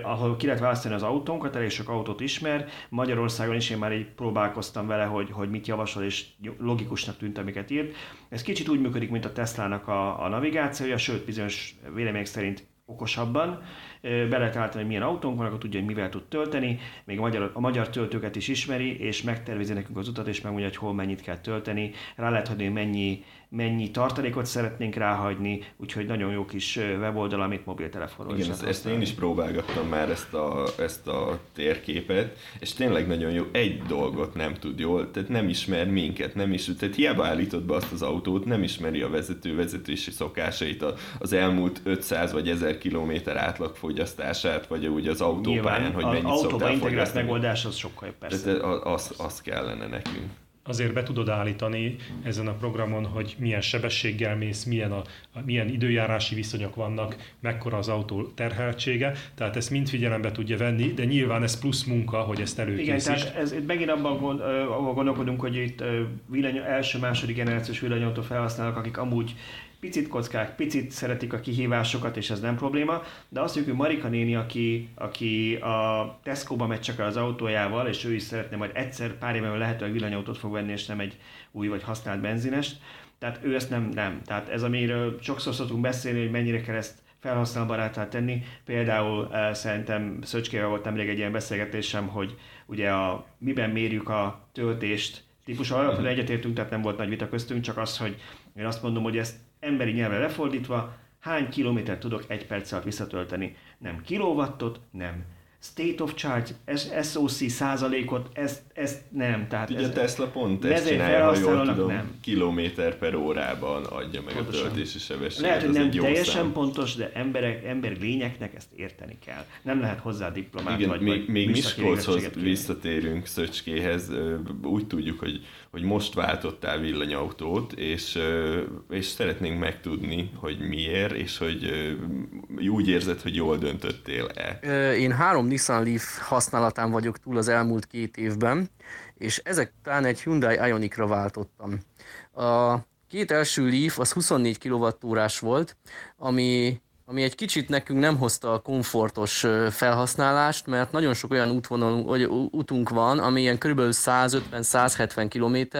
ahol ki lehet választani az autónkat, elég sok autót ismer. Magyarországon is én már így próbálkoztam vele, hogy, hogy mit javasol, és logikusnak tűnt, amiket írt. Ez kicsit úgy működik, mint a Tesla-nak a, a navigációja, sőt, bizonyos vélemények szerint okosabban. Be lehet állítani, hogy milyen autónk van, akkor tudja, hogy mivel tud tölteni, még a magyar, a magyar töltőket is ismeri, és megtervezi nekünk az utat, és megmondja, hogy hol mennyit kell tölteni. Rá lehet hogy mennyi, mennyi tartalékot szeretnénk ráhagyni, úgyhogy nagyon jó kis weboldal, amit mobiltelefonról Igen, ezt, ezt én is próbálgattam már ezt a, ezt a térképet, és tényleg nagyon jó, egy dolgot nem tud jól, tehát nem ismer minket, nem is, tehát hiába állított be azt az autót, nem ismeri a vezető vezetési szokásait, az elmúlt 500 vagy 1000 kilométer átlagfogyasztását, vagy úgy az autópályán, hogy mennyit az szoktál integrált megoldás az sokkal jobb persze. Tehát az, az kellene nekünk azért be tudod állítani ezen a programon, hogy milyen sebességgel mész, milyen, a, milyen időjárási viszonyok vannak, mekkora az autó terheltsége, tehát ezt mind figyelembe tudja venni, de nyilván ez plusz munka, hogy ezt előkészíts. Igen, tehát ez, itt megint abban gond, gondolkodunk, hogy itt villany, első-második generációs villanyautó felhasználók, akik amúgy picit kockák, picit szeretik a kihívásokat, és ez nem probléma, de azt mondjuk, hogy Marika néni, aki, aki a Tesco-ba megy csak az autójával, és ő is szeretne majd egyszer pár éven lehetőleg villanyautót fog venni, és nem egy új vagy használt benzinest, tehát ő ezt nem, nem. Tehát ez, amiről sokszor szoktunk beszélni, hogy mennyire kell ezt felhasználóbarátá tenni. Például uh, szerintem Szöcskével volt nemrég egy ilyen beszélgetésem, hogy ugye a, miben mérjük a töltést típusú alapvetően egyetértünk, tehát nem volt nagy vita köztünk, csak az, hogy én azt mondom, hogy ezt emberi nyelvre lefordítva, hány kilométert tudok egy perc alatt visszatölteni. Nem kilowattot, nem state of charge, SOC százalékot, ezt, ezt nem. Tehát Ugye ez, Tesla pont ezt csinálja, ha jól tudom, nem. kilométer per órában adja meg Pontosan. a töltési sebességet. Lehet, hogy nem teljesen szám. pontos, de emberek, ember lényeknek ezt érteni kell. Nem lehet hozzá diplomát Igen, vagy, még, vagy még Miskolchoz visszatérünk Szöcskéhez, úgy tudjuk, hogy, hogy most váltottál villanyautót, és, és szeretnénk megtudni, hogy miért, és hogy úgy érzed, hogy jól döntöttél-e. Én három Nissan Leaf használatán vagyok túl az elmúlt két évben, és ezek után egy Hyundai Ionicra váltottam. A két első Leaf az 24 kWh volt, ami ami egy kicsit nekünk nem hozta a komfortos felhasználást, mert nagyon sok olyan útvonal, vagy útunk van, ami ilyen kb. 150-170 km,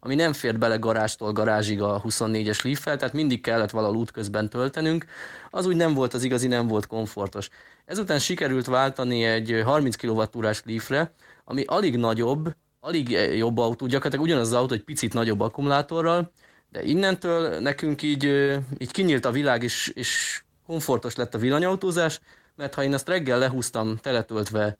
ami nem fért bele garástól garázsig a 24-es leaf tehát mindig kellett valahol útközben töltenünk. Az úgy nem volt az igazi, nem volt komfortos. Ezután sikerült váltani egy 30 kWh-s leafre, ami alig nagyobb, alig jobb autó, gyakorlatilag ugyanaz az autó, egy picit nagyobb akkumulátorral, de innentől nekünk így, így kinyílt a világ, és, és komfortos lett a villanyautózás, mert ha én ezt reggel lehúztam teletöltve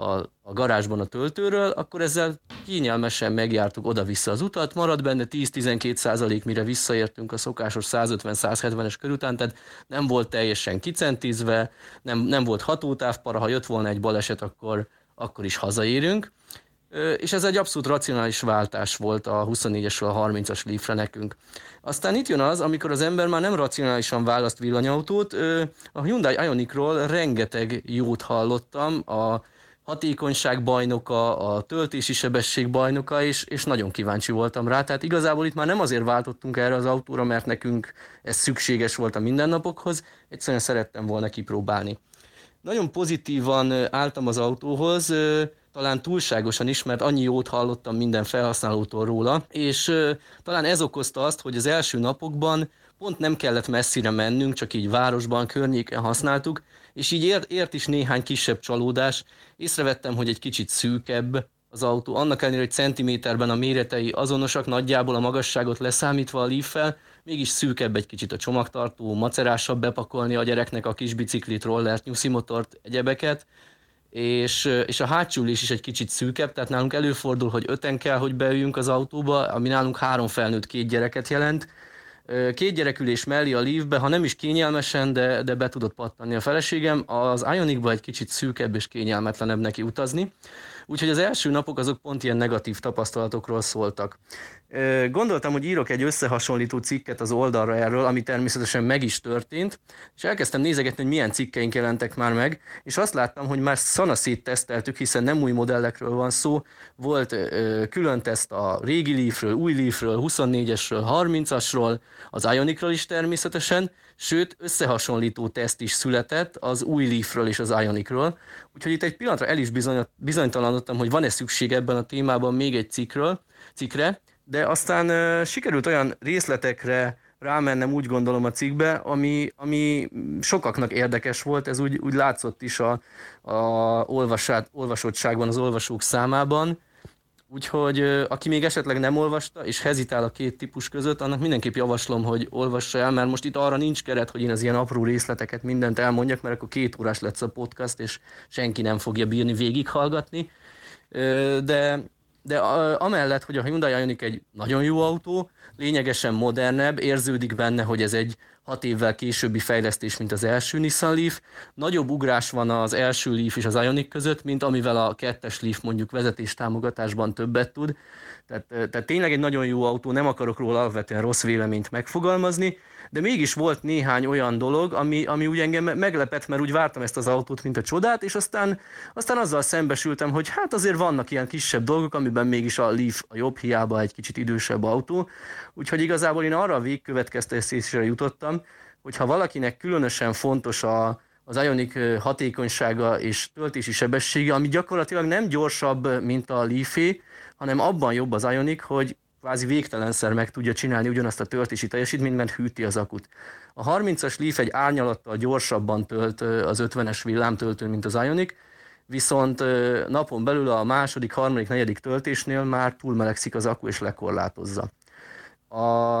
a, a garázsban a töltőről, akkor ezzel kényelmesen megjártuk oda-vissza az utat, maradt benne 10-12 százalék, mire visszaértünk a szokásos 150-170-es kör tehát nem volt teljesen kicentizve, nem, nem volt hatótávpara, ha jött volna egy baleset, akkor, akkor is hazaérünk. És ez egy abszolút racionális váltás volt a 24-esről a 30-as Leafre nekünk. Aztán itt jön az, amikor az ember már nem racionálisan választ villanyautót. A Hyundai Ionicról rengeteg jót hallottam, a hatékonyság bajnoka, a töltési sebesség bajnoka, és, és nagyon kíváncsi voltam rá. Tehát igazából itt már nem azért váltottunk erre az autóra, mert nekünk ez szükséges volt a mindennapokhoz, egyszerűen szerettem volna kipróbálni. Nagyon pozitívan álltam az autóhoz, talán túlságosan is, mert annyi jót hallottam minden felhasználótól róla, és talán ez okozta azt, hogy az első napokban pont nem kellett messzire mennünk, csak így városban, környéken használtuk, és így ért, ért is néhány kisebb csalódás. Észrevettem, hogy egy kicsit szűkebb az autó, annak ellenére, hogy centiméterben a méretei azonosak, nagyjából a magasságot leszámítva a leaf mégis szűkebb egy kicsit a csomagtartó, macerásabb bepakolni a gyereknek a kis biciklit, rollert, nyuszimotort, egyebeket, és, és a hátsó ülés is egy kicsit szűkebb, tehát nálunk előfordul, hogy öten kell, hogy beüljünk az autóba, ami nálunk három felnőtt, két gyereket jelent. Két gyerekülés mellé a lívbe, ha nem is kényelmesen, de, de be tudott pattanni a feleségem. Az Ionicba egy kicsit szűkebb és kényelmetlenebb neki utazni. Úgyhogy az első napok azok pont ilyen negatív tapasztalatokról szóltak. Gondoltam, hogy írok egy összehasonlító cikket az oldalra erről, ami természetesen meg is történt, és elkezdtem nézegetni, hogy milyen cikkeink jelentek már meg, és azt láttam, hogy már szanaszét teszteltük, hiszen nem új modellekről van szó, volt külön teszt a régi Leafről, új Leafről, 24-esről, 30-asról, az Ionicról is természetesen, sőt összehasonlító teszt is született az új Leafről és az Ionicról, úgyhogy itt egy pillanatra el is bizonytalanodtam, hogy van-e szükség ebben a témában még egy cikkről, cikkre, de aztán uh, sikerült olyan részletekre rámennem úgy gondolom a cikkbe, ami, ami sokaknak érdekes volt, ez úgy, úgy látszott is a, a olvasát, olvasottságban, az olvasók számában, Úgyhogy aki még esetleg nem olvasta, és hezitál a két típus között, annak mindenképp javaslom, hogy olvassa el, mert most itt arra nincs keret, hogy én az ilyen apró részleteket mindent elmondjak, mert akkor két órás lesz a podcast, és senki nem fogja bírni végighallgatni. De, de amellett, hogy a Hyundai Ioniq egy nagyon jó autó, lényegesen modernebb, érződik benne, hogy ez egy hat évvel későbbi fejlesztés, mint az első Nissan Leaf. Nagyobb ugrás van az első Leaf és az Ioniq között, mint amivel a kettes Leaf mondjuk vezetés támogatásban többet tud. Tehát, tehát tényleg egy nagyon jó autó, nem akarok róla alapvetően rossz véleményt megfogalmazni, de mégis volt néhány olyan dolog, ami, ami úgy engem meglepett, mert úgy vártam ezt az autót, mint a csodát, és aztán, aztán azzal szembesültem, hogy hát azért vannak ilyen kisebb dolgok, amiben mégis a Leaf a jobb, hiába egy kicsit idősebb autó. Úgyhogy igazából én arra a végkövetkeztetésre jutottam, hogy ha valakinek különösen fontos a, az Ionic hatékonysága és töltési sebessége, ami gyakorlatilag nem gyorsabb, mint a leaf hanem abban jobb az Ionic, hogy kvázi végtelenszer meg tudja csinálni ugyanazt a töltési teljesítményt, mert hűti az akut. A 30-as Leaf egy árnyalattal gyorsabban tölt az 50-es villámtöltő, mint az Ionic, viszont napon belül a második, harmadik, negyedik töltésnél már túlmelegszik az akku és lekorlátozza. A,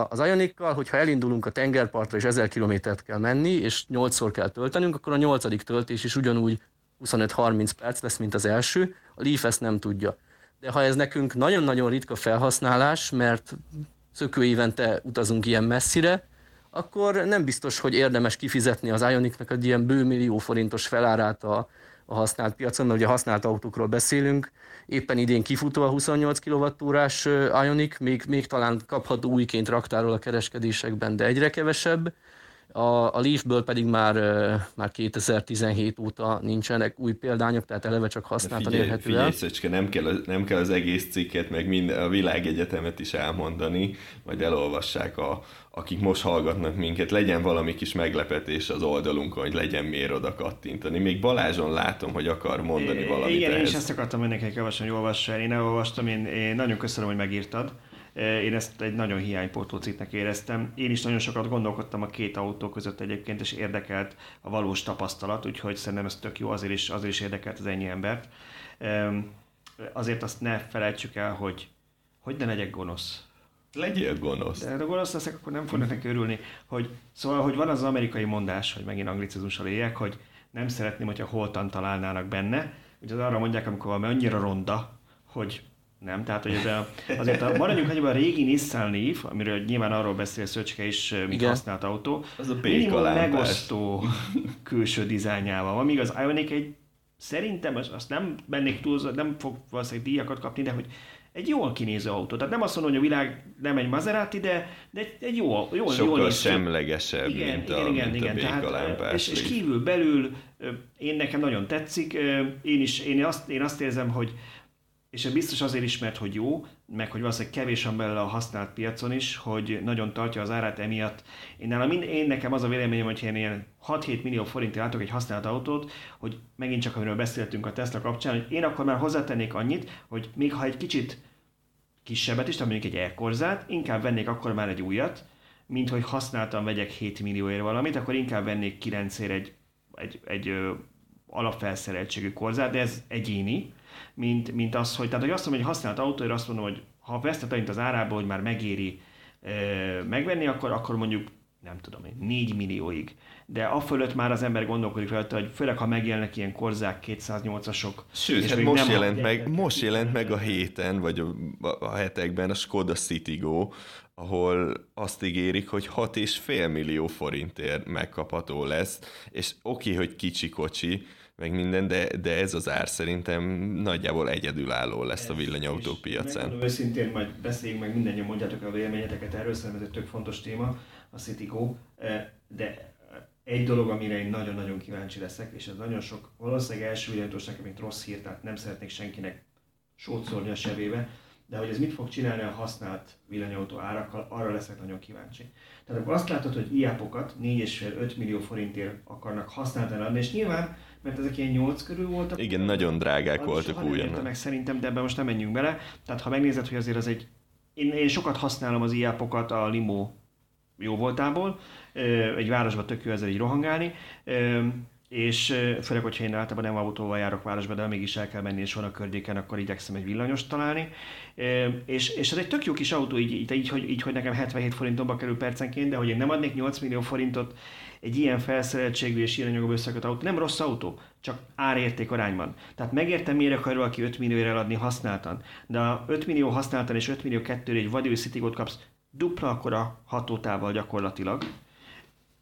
az Ionikkal, hogyha elindulunk a tengerpartra és 1000 kilométert kell menni, és 8-szor kell töltenünk, akkor a nyolcadik töltés is ugyanúgy 25-30 perc lesz, mint az első. A Leaf ezt nem tudja de ha ez nekünk nagyon-nagyon ritka felhasználás, mert szökő évente utazunk ilyen messzire, akkor nem biztos, hogy érdemes kifizetni az Ionicnak egy ilyen bőmillió forintos felárát a, a használt piacon, mert ugye használt autókról beszélünk. Éppen idén kifutó a 28 kWh-ás Ionic, még, még talán kapható újként raktárol a kereskedésekben, de egyre kevesebb. A, a Leafből pedig már, már 2017 óta nincsenek új példányok, tehát eleve csak használtan érhető figyelj, el. Szöcske, nem kell, nem kell az egész cikket, meg minden, a világegyetemet is elmondani, majd elolvassák, a, akik most hallgatnak minket, legyen valami kis meglepetés az oldalunkon, hogy legyen miért oda kattintani. Még Balázson látom, hogy akar mondani valamit Igen, ehhez. én is ezt akartam önnek javasolni, hogy olvassa el. Én elolvastam, én, én nagyon köszönöm, hogy megírtad. Én ezt egy nagyon hiánypótló cikknek éreztem. Én is nagyon sokat gondolkodtam a két autó között egyébként, és érdekelt a valós tapasztalat, úgyhogy szerintem ez tök jó, azért is, azért is érdekelt az ennyi embert. Azért azt ne felejtsük el, hogy hogy ne legyek gonosz. Legyél gonosz. De ha gonosz leszek, akkor nem fognak neki örülni. Hogy, szóval, hogy van az amerikai mondás, hogy megint anglicizmussal éljek, hogy nem szeretném, hogyha holtan találnának benne. Ugye az arra mondják, amikor valami annyira ronda, hogy nem, tehát hogy ez a, azért a, maradjunk annyiban a régi Nissan Leaf, amiről nyilván arról beszél Szöcske is, mint Igen. használt autó. Az a minimum megosztó külső dizájnjával van, míg az Ioniq egy szerintem, azt nem mennék túl, nem fog valószínűleg díjakat kapni, de hogy egy jól kinéző autó. Tehát nem azt mondom, hogy a világ nem egy Maserati, de, de egy, egy jó, jó, Sokkal jól semlegesebb, igen, mint a, igen, mint igen, a Tehát, és, és kívül belül én nekem nagyon tetszik. Én is én azt, én azt érzem, hogy és biztos azért is, mert hogy jó, meg hogy valószínűleg kevés van belőle a használt piacon is, hogy nagyon tartja az árát emiatt. Én, nálam én nekem az a véleményem, hogy én ilyen 6-7 millió forintért látok egy használt autót, hogy megint csak amiről beszéltünk a Tesla kapcsán, hogy én akkor már hozzátennék annyit, hogy még ha egy kicsit kisebbet is, tehát mondjuk egy elkorzát, inkább vennék akkor már egy újat, mint hogy használtan vegyek 7 millióért valamit, akkor inkább vennék 9 egy, egy, egy, egy alapfelszereltségű korzát, de ez egyéni, mint, mint az, hogy, tehát hogy azt mondom, hogy használt autóért azt mondom, hogy ha vesztet az árába, hogy már megéri e, megvenni, akkor, akkor mondjuk nem tudom én, 4 millióig. De a fölött már az ember gondolkodik rajta, hogy főleg ha megjelennek ilyen korzák 208-asok. Sőt, hát most, nem jelent meg, most jelent meg a héten, vagy a, a hetekben a Skoda Citigo, ahol azt ígérik, hogy 6,5 millió forintért megkapható lesz, és oké, hogy kicsi kocsi, meg minden, de, de ez az ár szerintem nagyjából egyedülálló lesz a villanyautók piacán. Megmondom őszintén, majd beszéljünk meg mindannyian mondjátok a véleményeteket erről, szerintem ez egy tök fontos téma, a Citigo, eh, de egy dolog, amire én nagyon-nagyon kíváncsi leszek, és ez nagyon sok, valószínűleg első villanyautósnak nekem mint rossz hír, tehát nem szeretnék senkinek sót a sebébe, de hogy ez mit fog csinálni a használt villanyautó árakkal, arra leszek nagyon kíváncsi. Tehát akkor azt látod, hogy iápokat 4,5-5 millió forintért akarnak használtan adni, és nyilván mert ezek ilyen 8 körül voltak. Igen, nagyon drágák voltak újonnan. meg szerintem, de ebben most nem menjünk bele. Tehát ha megnézed, hogy azért az egy... Én, én sokat használom az iápokat a limo jó voltából, egy városba tök jó ezzel így rohangálni, és főleg, hogyha én általában nem autóval járok városba, de mégis el kell menni, és van a környéken, akkor igyekszem egy villanyost találni. És, és ez egy tök jó kis autó, így, így, így, hogy, így, hogy nekem 77 forintomba kerül percenként, de hogy én nem adnék 8 millió forintot egy ilyen felszereltségű és ilyen anyagú összekötő autó, nem rossz autó, csak árérték arányban. Tehát megértem, miért akar valaki 5 millióért eladni használtan, de a 5 millió használtan és 5 millió kettőre egy vadívő Citigot kapsz dupla akkora hatótával gyakorlatilag,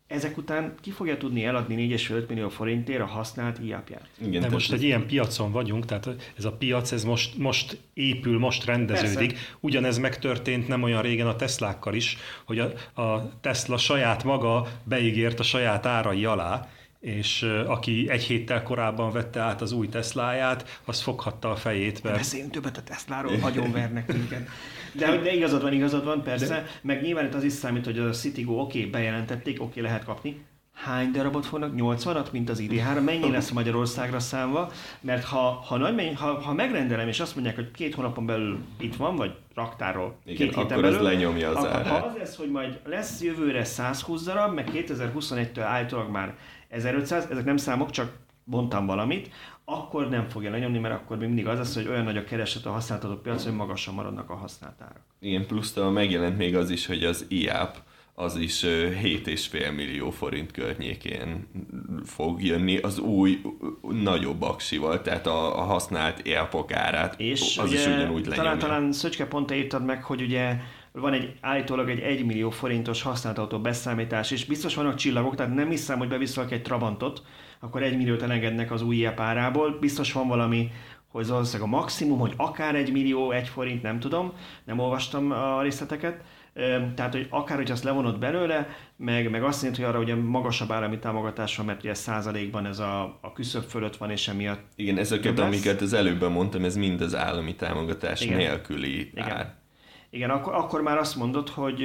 ezek után ki fogja tudni eladni 4,5 millió forintért a használt iapját. Igen, De most egy ilyen piacon vagyunk, tehát ez a piac ez most, most épül, most rendeződik. Persze. Ugyanez megtörtént nem olyan régen a Teslákkal is, hogy a, a Tesla saját maga beígért a saját árai alá, és aki egy héttel korábban vette át az új Tesláját, az foghatta a fejét. Mert... Beszéljünk többet a Tesláról, vernek minket. De, de igazad van, igazad van, persze. De... Meg nyilván itt az is számít, hogy a Citigo oké, okay, bejelentették, oké, okay, lehet kapni. Hány darabot fognak? 80-at, mint az ID3? Mennyi lesz Magyarországra számva? Mert ha, ha, nagy, ha, ha megrendelem, és azt mondják, hogy két hónapon belül itt van, vagy raktáról Igen, két akkor belül, ez lenyomja az akkor, Ha az lesz, hogy majd lesz jövőre 120 darab, meg 2021-től állítólag már 1500, ezek nem számok, csak bontam valamit, akkor nem fogja lenyomni, mert akkor még mindig az lesz, hogy olyan nagy a kereset a használható piac, hogy magasan maradnak a használt. Igen, plusz megjelent még az is, hogy az IAP az is 7,5 millió forint környékén fog jönni az új, nagyobb aksival, tehát a, a használt élpok árát, és az ugye, is ugyanúgy lenyomja. Talán, talán Szöcske pont írtad meg, hogy ugye van egy állítólag egy 1 millió forintos használt autó beszámítás, és biztos vannak csillagok, tehát nem hiszem, hogy beviszolok egy Trabantot, akkor 1 milliót elengednek az új párából. Biztos van valami, hogy az valószínűleg a maximum, hogy akár 1 millió, 1 forint, nem tudom, nem olvastam a részleteket. Tehát, hogy akár, hogy azt levonod belőle, meg, meg azt jelenti, hogy arra ugye magasabb állami támogatás van, mert ugye százalékban ez a, a küszöb fölött van, és emiatt Igen, ezeket, amiket az előbben mondtam, ez mind az állami támogatás Igen. nélküli Igen. ár. Igen, akkor, akkor már azt mondod, hogy,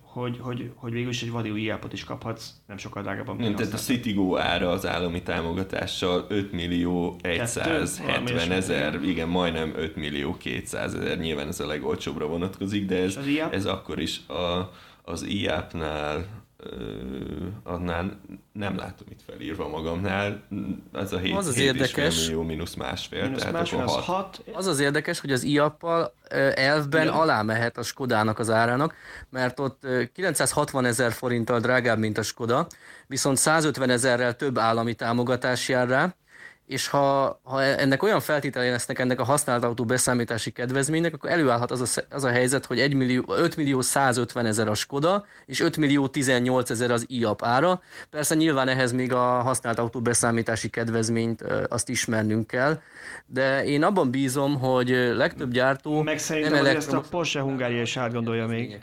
hogy, hogy, hogy végül is egy vadi új is kaphatsz, nem sokkal drágábban. Nem, tehát a Citigo ára az állami támogatással 5 millió 170 ezer, igen, majdnem 5 millió 200 ezer, nyilván ez a legolcsóbbra vonatkozik, de ez, ez akkor is a, az IAP-nál annál nem látom itt felírva magamnál, ez a 7, az az 7 érdekes, millió mínusz másfél, mínusz tehát másfél, akkor 6. 6. Az az érdekes, hogy az IAP-pal elvben Igen. alá mehet a Skodának az árának, mert ott 960 ezer forinttal drágább, mint a Skoda, viszont 150 ezerrel több állami támogatás jár rá, és ha, ha ennek olyan feltételei lesznek ennek a használt autó beszámítási kedvezménynek, akkor előállhat az a, az a helyzet, hogy 1 millió, 5 millió 150 ezer a Skoda, és 5 millió 18 ezer az IAP ára. Persze nyilván ehhez még a használt autó beszámítási kedvezményt azt ismernünk kell, de én abban bízom, hogy legtöbb gyártó Meg szerintem nem ezt a Porsche Hungária is átgondolja még.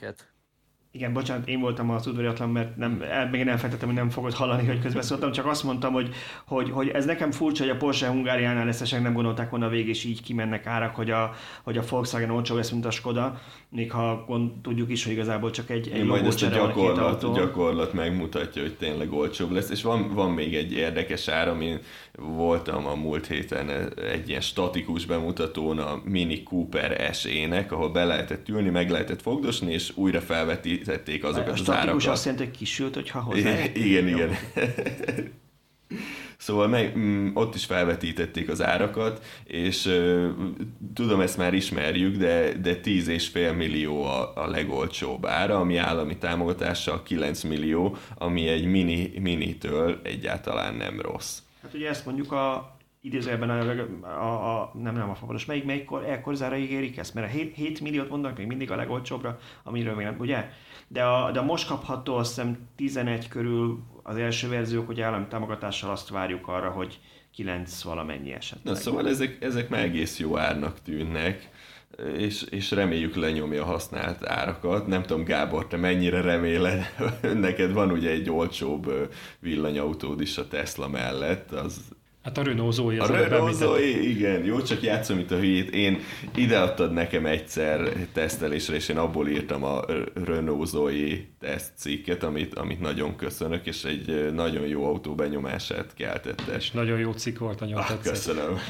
Igen, bocsánat, én voltam az udvariatlan, mert nem, el, még én elfelejtettem, hogy nem fogod hallani, hogy közbeszóltam, csak azt mondtam, hogy, hogy, hogy ez nekem furcsa, hogy a Porsche Hungáriánál ezt nem gondolták volna végig, és így kimennek árak, hogy a, hogy a Volkswagen olcsó lesz, mint a Skoda, még ha gond, tudjuk is, hogy igazából csak egy, egy majd ezt a gyakorlat, gyakorlat megmutatja, hogy tényleg olcsóbb lesz, és van, van még egy érdekes ár, amin voltam a múlt héten egy ilyen statikus bemutatón a Mini Cooper SE-nek, ahol be lehetett ülni, meg lehetett fogdosni, és újra felvetítették azokat a az árakat. statikus azt jelenti, hogy kisült, hogyha hozzá. Igen, igen. Szóval meg, mm, ott is felvetítették az árakat, és uh, tudom, ezt már ismerjük, de, de 10,5 millió a, a legolcsóbb ára, ami állami támogatással 9 millió, ami egy mini, minitől egyáltalán nem rossz. Hát ugye ezt mondjuk a idézőjelben a, a, a, nem, nem a fabados, melyik, melyik ekkorzára ígérik ezt? Mert a 7, 7 milliót mondanak még mindig a legolcsóbbra, amiről még nem, ugye? De a, de a most kapható azt hiszem 11 körül az első verziók, hogy állami támogatással azt várjuk arra, hogy 9 valamennyi esetleg. Na szóval ezek, ezek már egész jó árnak tűnnek és, és reméljük lenyomja a használt árakat. Nem tudom, Gábor, te mennyire reméled, neked van ugye egy olcsóbb villanyautód is a Tesla mellett, az Hát a Renault Zoe. A Renault Zoe, igen, jó, csak játszom itt a hülyét. Én ide adtad nekem egyszer tesztelésre, és én abból írtam a Renault Zoe teszt cikket, amit, amit nagyon köszönök, és egy nagyon jó autó benyomását keltette. És nagyon jó cikk volt, nagyon ah, Köszönöm.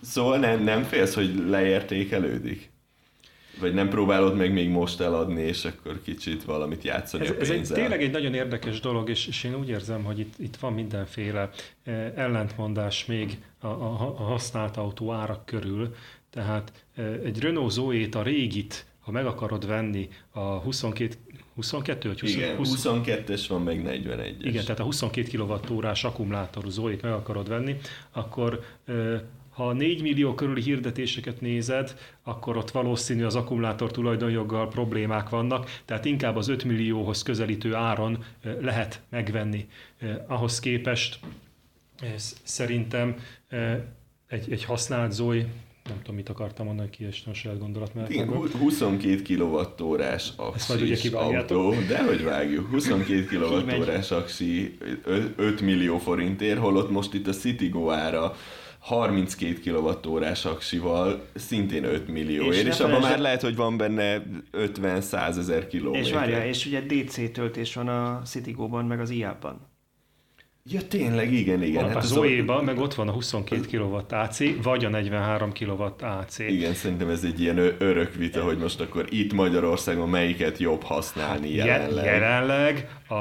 Szóval nem, nem félsz, hogy leértékelődik? Vagy nem próbálod meg még most eladni, és akkor kicsit valamit játszani ez, a ez egy, pénzzel? tényleg egy nagyon érdekes dolog, és, és én úgy érzem, hogy itt, itt van mindenféle eh, ellentmondás még a, a, a használt autó árak körül. Tehát eh, egy Renault Zoe-t, a régit, ha meg akarod venni a 22 22 vagy 20, Igen, 20, 22-es van, meg 41-es. igen, tehát a 22 kWh-órás akkumulátorú Zoe-t meg akarod venni, akkor eh, ha 4 millió körüli hirdetéseket nézed, akkor ott valószínű az akkumulátor tulajdonjoggal problémák vannak, tehát inkább az 5 millióhoz közelítő áron eh, lehet megvenni. Ahhoz képest eh, szerintem egy, egy használt Zoe nem tudom, mit akartam mondani, kiestem a saját gondolat mert Igen, 22 kWh-órás aksi autó, de hogy vágjuk, 22 kWh-órás aksi 5 millió forintért, holott most itt a Citigo ára 32 kWh-órás aksival szintén 5 millió és, és abban már lehet, hogy van benne 50-100 ezer kilométer. És várja, és ugye DC töltés van a Citigo-ban, meg az IA-ban. Ja, tényleg, igen, igen. Hát a Zoe-ban meg ott van a 22 kW AC, vagy a 43 kW AC. Igen, szerintem ez egy ilyen örök vita, hogy most akkor itt Magyarországon melyiket jobb használni jelenleg. Jelenleg a,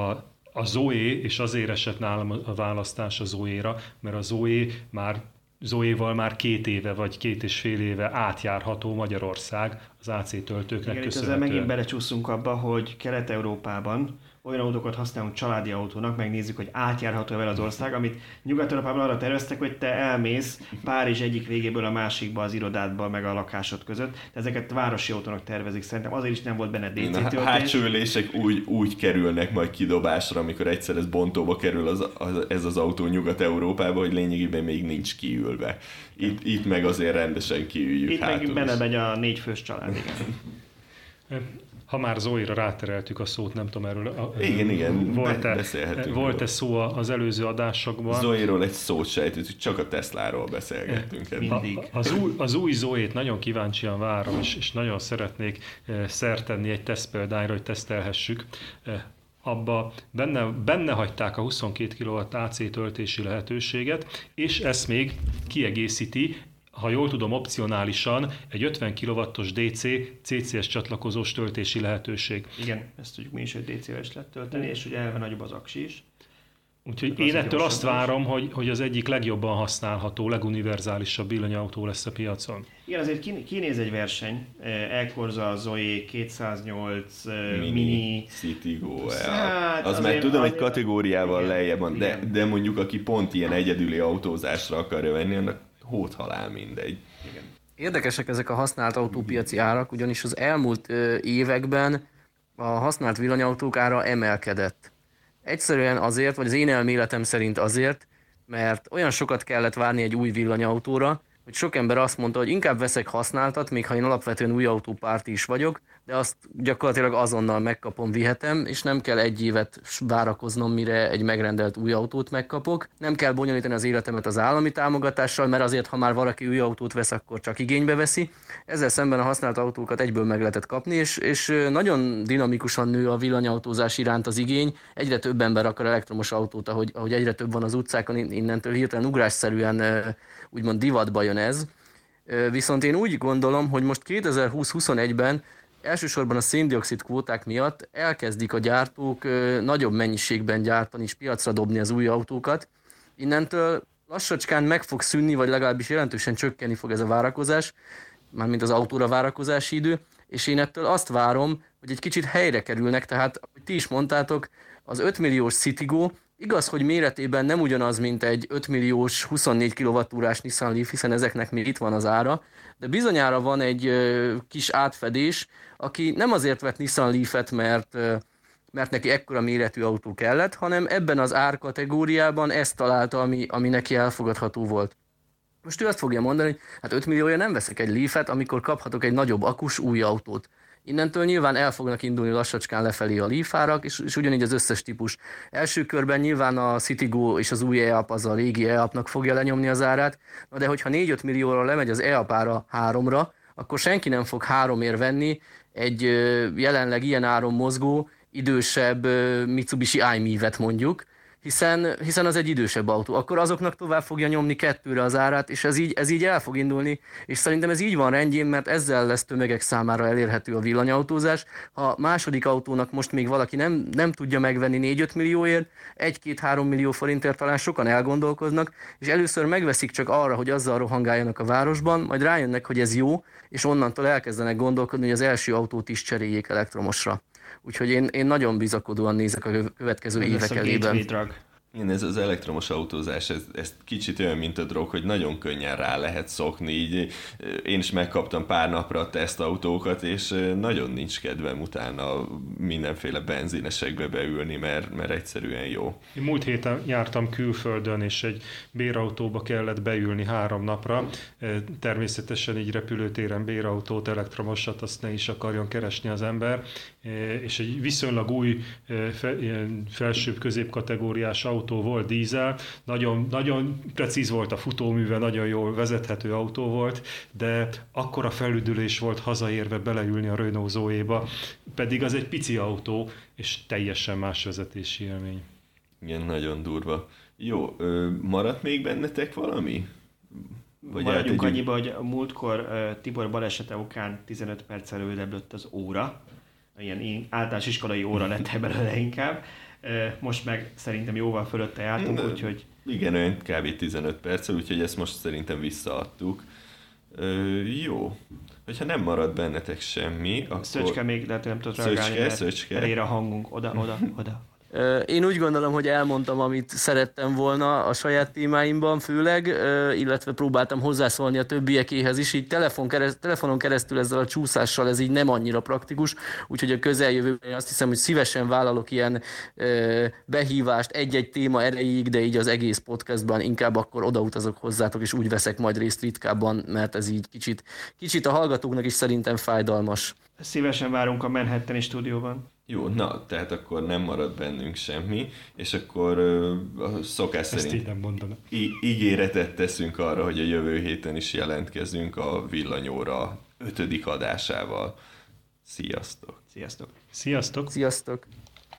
a Zoe, és azért esett nálam a választás a Zoe-ra, mert a Zoe már Zoéval már két éve vagy két és fél éve átjárható Magyarország az AC töltőknek Igen, köszönhetően. Igen, megint belecsúszunk abba, hogy Kelet-Európában olyan autókat használunk családi autónak, megnézzük, hogy átjárható vele az ország, amit Nyugat-Európában arra terveztek, hogy te elmész Párizs egyik végéből a másikba az irodádba, meg a lakásod között. De ezeket városi autónak tervezik. Szerintem azért is nem volt benne DC töltés. A hátsó ülések úgy, úgy kerülnek majd kidobásra, amikor egyszer ez bontóba kerül az, az, ez az autó Nyugat-Európába, hogy lényegében még nincs kiülve. Itt, itt meg azért rendesen kiüljük Itt meg benne megy a négy fős család, igen. ha már Zoira rátereltük a szót, nem tudom erről. A, igen, igen, volt-e. Volt-e szó az előző adásokban? Zoiról egy szót sejtett, csak a Tesláról beszélgettünk. Mindig. A, az, új, az új Zoét nagyon kíváncsian várom, és, és nagyon szeretnék eh, szert tenni egy tesztpéldányra, hogy tesztelhessük eh, abba benne, benne hagyták a 22 kW AC töltési lehetőséget, és ezt még kiegészíti ha jól tudom, opcionálisan egy 50 kW-os DC CCS csatlakozós töltési lehetőség. Igen, ezt tudjuk mi is, hogy DC-vel lehet tölteni, és ugye elve nagyobb az aksi is. Úgyhogy én ettől azt várom, hogy, hogy az egyik legjobban használható, leguniverzálisabb villanyautó lesz a piacon. Igen, azért kinéz egy verseny. Elkorza Zoe 208 Mini, Mini Citigo. Hát, az már tudom, egy kategóriával igen, lejjebb van, de, de mondjuk aki pont ilyen egyedüli autózásra akarja venni, annak hót halál mindegy. Igen. Érdekesek ezek a használt autópiaci árak, ugyanis az elmúlt években a használt villanyautók ára emelkedett. Egyszerűen azért, vagy az én elméletem szerint azért, mert olyan sokat kellett várni egy új villanyautóra, hogy sok ember azt mondta, hogy inkább veszek használtat, még ha én alapvetően új autópárti is vagyok, de azt gyakorlatilag azonnal megkapom, vihetem, és nem kell egy évet várakoznom, mire egy megrendelt új autót megkapok. Nem kell bonyolítani az életemet az állami támogatással, mert azért, ha már valaki új autót vesz, akkor csak igénybe veszi. Ezzel szemben a használt autókat egyből meg lehetett kapni, és, és nagyon dinamikusan nő a villanyautózás iránt az igény. Egyre több ember akar elektromos autót, ahogy, ahogy egyre több van az utcákon, innentől hirtelen ugrásszerűen úgymond divatba jön ez. Viszont én úgy gondolom, hogy most 2020-21-ben elsősorban a széndiokszid kvóták miatt elkezdik a gyártók nagyobb mennyiségben gyártani és piacra dobni az új autókat. Innentől lassacskán meg fog szűnni, vagy legalábbis jelentősen csökkenni fog ez a várakozás, mármint az autóra várakozási idő, és én ettől azt várom, hogy egy kicsit helyre kerülnek, tehát, hogy ti is mondtátok, az 5 milliós Citigo Igaz, hogy méretében nem ugyanaz, mint egy 5 milliós 24 kWh-s Nissan Leaf, hiszen ezeknek még itt van az ára, de bizonyára van egy kis átfedés, aki nem azért vett Nissan Leaf-et, mert, mert neki ekkora méretű autó kellett, hanem ebben az árkategóriában ezt találta, ami, ami neki elfogadható volt. Most ő azt fogja mondani, hogy hát 5 milliója nem veszek egy Leaf-et, amikor kaphatok egy nagyobb akus új autót. Innentől nyilván el fognak indulni lassacskán lefelé a lífárak, és, és ugyanígy az összes típus. Első körben nyilván a Citigo és az új EAP, az a régi EAP-nak fogja lenyomni az árát, na de hogyha 4-5 millióra lemegy az EAP ára 3-ra, akkor senki nem fog háromért venni egy jelenleg ilyen áron mozgó, idősebb Mitsubishi i et mondjuk, hiszen, hiszen az egy idősebb autó. Akkor azoknak tovább fogja nyomni kettőre az árát, és ez így, ez így el fog indulni, és szerintem ez így van rendjén, mert ezzel lesz tömegek számára elérhető a villanyautózás. Ha második autónak most még valaki nem, nem tudja megvenni 4-5 millióért, 1-2-3 millió forintért talán sokan elgondolkoznak, és először megveszik csak arra, hogy azzal rohangáljanak a városban, majd rájönnek, hogy ez jó, és onnantól elkezdenek gondolkodni, hogy az első autót is cseréljék elektromosra. Úgyhogy én, én nagyon bizakodóan nézek a következő Ez évek lesz Igen, ez az elektromos autózás, ez, ez kicsit olyan, mint a drog, hogy nagyon könnyen rá lehet szokni. Így eh, én is megkaptam pár napra a tesztautókat, és eh, nagyon nincs kedvem utána mindenféle benzinesekbe beülni, mert, mert egyszerűen jó. Én múlt héten jártam külföldön, és egy bérautóba kellett beülni három napra. Eh, Természetesen így repülőtéren bérautót, elektromosat, azt ne is akarjon keresni az ember. És egy viszonylag új felsőbb középkategóriás autó volt, dízel. Nagyon, nagyon precíz volt a futóműve, nagyon jól vezethető autó volt, de akkora felüdülés volt hazaérve beleülni a Renault Zoe-ba, pedig az egy pici autó, és teljesen más vezetési élmény. Igen, nagyon durva. Jó, ö, maradt még bennetek valami? Vagy Maradjunk átegyünk- annyiba, hogy a múltkor Tibor balesete okán 15 perccel rövidebb lett az óra. Ilyen általános iskolai óra lett belőle inkább. Most meg szerintem jóval fölötte jártunk, De- úgyhogy Igen, olyan kb. 15 perccel, úgyhogy ezt most szerintem visszaadtuk. Ö, jó. Hogyha nem marad bennetek semmi, akkor... Szöcske még lehet, hogy nem Szöcske, reagálni, mert Szöcske. elére a hangunk. Oda, oda, oda. Én úgy gondolom, hogy elmondtam, amit szerettem volna a saját témáimban főleg, illetve próbáltam hozzászólni a többiekéhez is. Így telefon kereszt, telefonon keresztül ezzel a csúszással ez így nem annyira praktikus, úgyhogy a közeljövőben azt hiszem, hogy szívesen vállalok ilyen behívást egy-egy téma erejéig, de így az egész podcastban inkább akkor odautazok hozzátok, és úgy veszek majd részt ritkábban, mert ez így kicsit, kicsit a hallgatóknak is szerintem fájdalmas. Szívesen várunk a Manhattani stúdióban. Jó, na, tehát akkor nem marad bennünk semmi, és akkor a szokás Ezt szerint így nem mondaná. í- ígéretet teszünk arra, hogy a jövő héten is jelentkezünk a villanyóra ötödik adásával. Sziasztok! Sziasztok! Sziasztok! Sziasztok!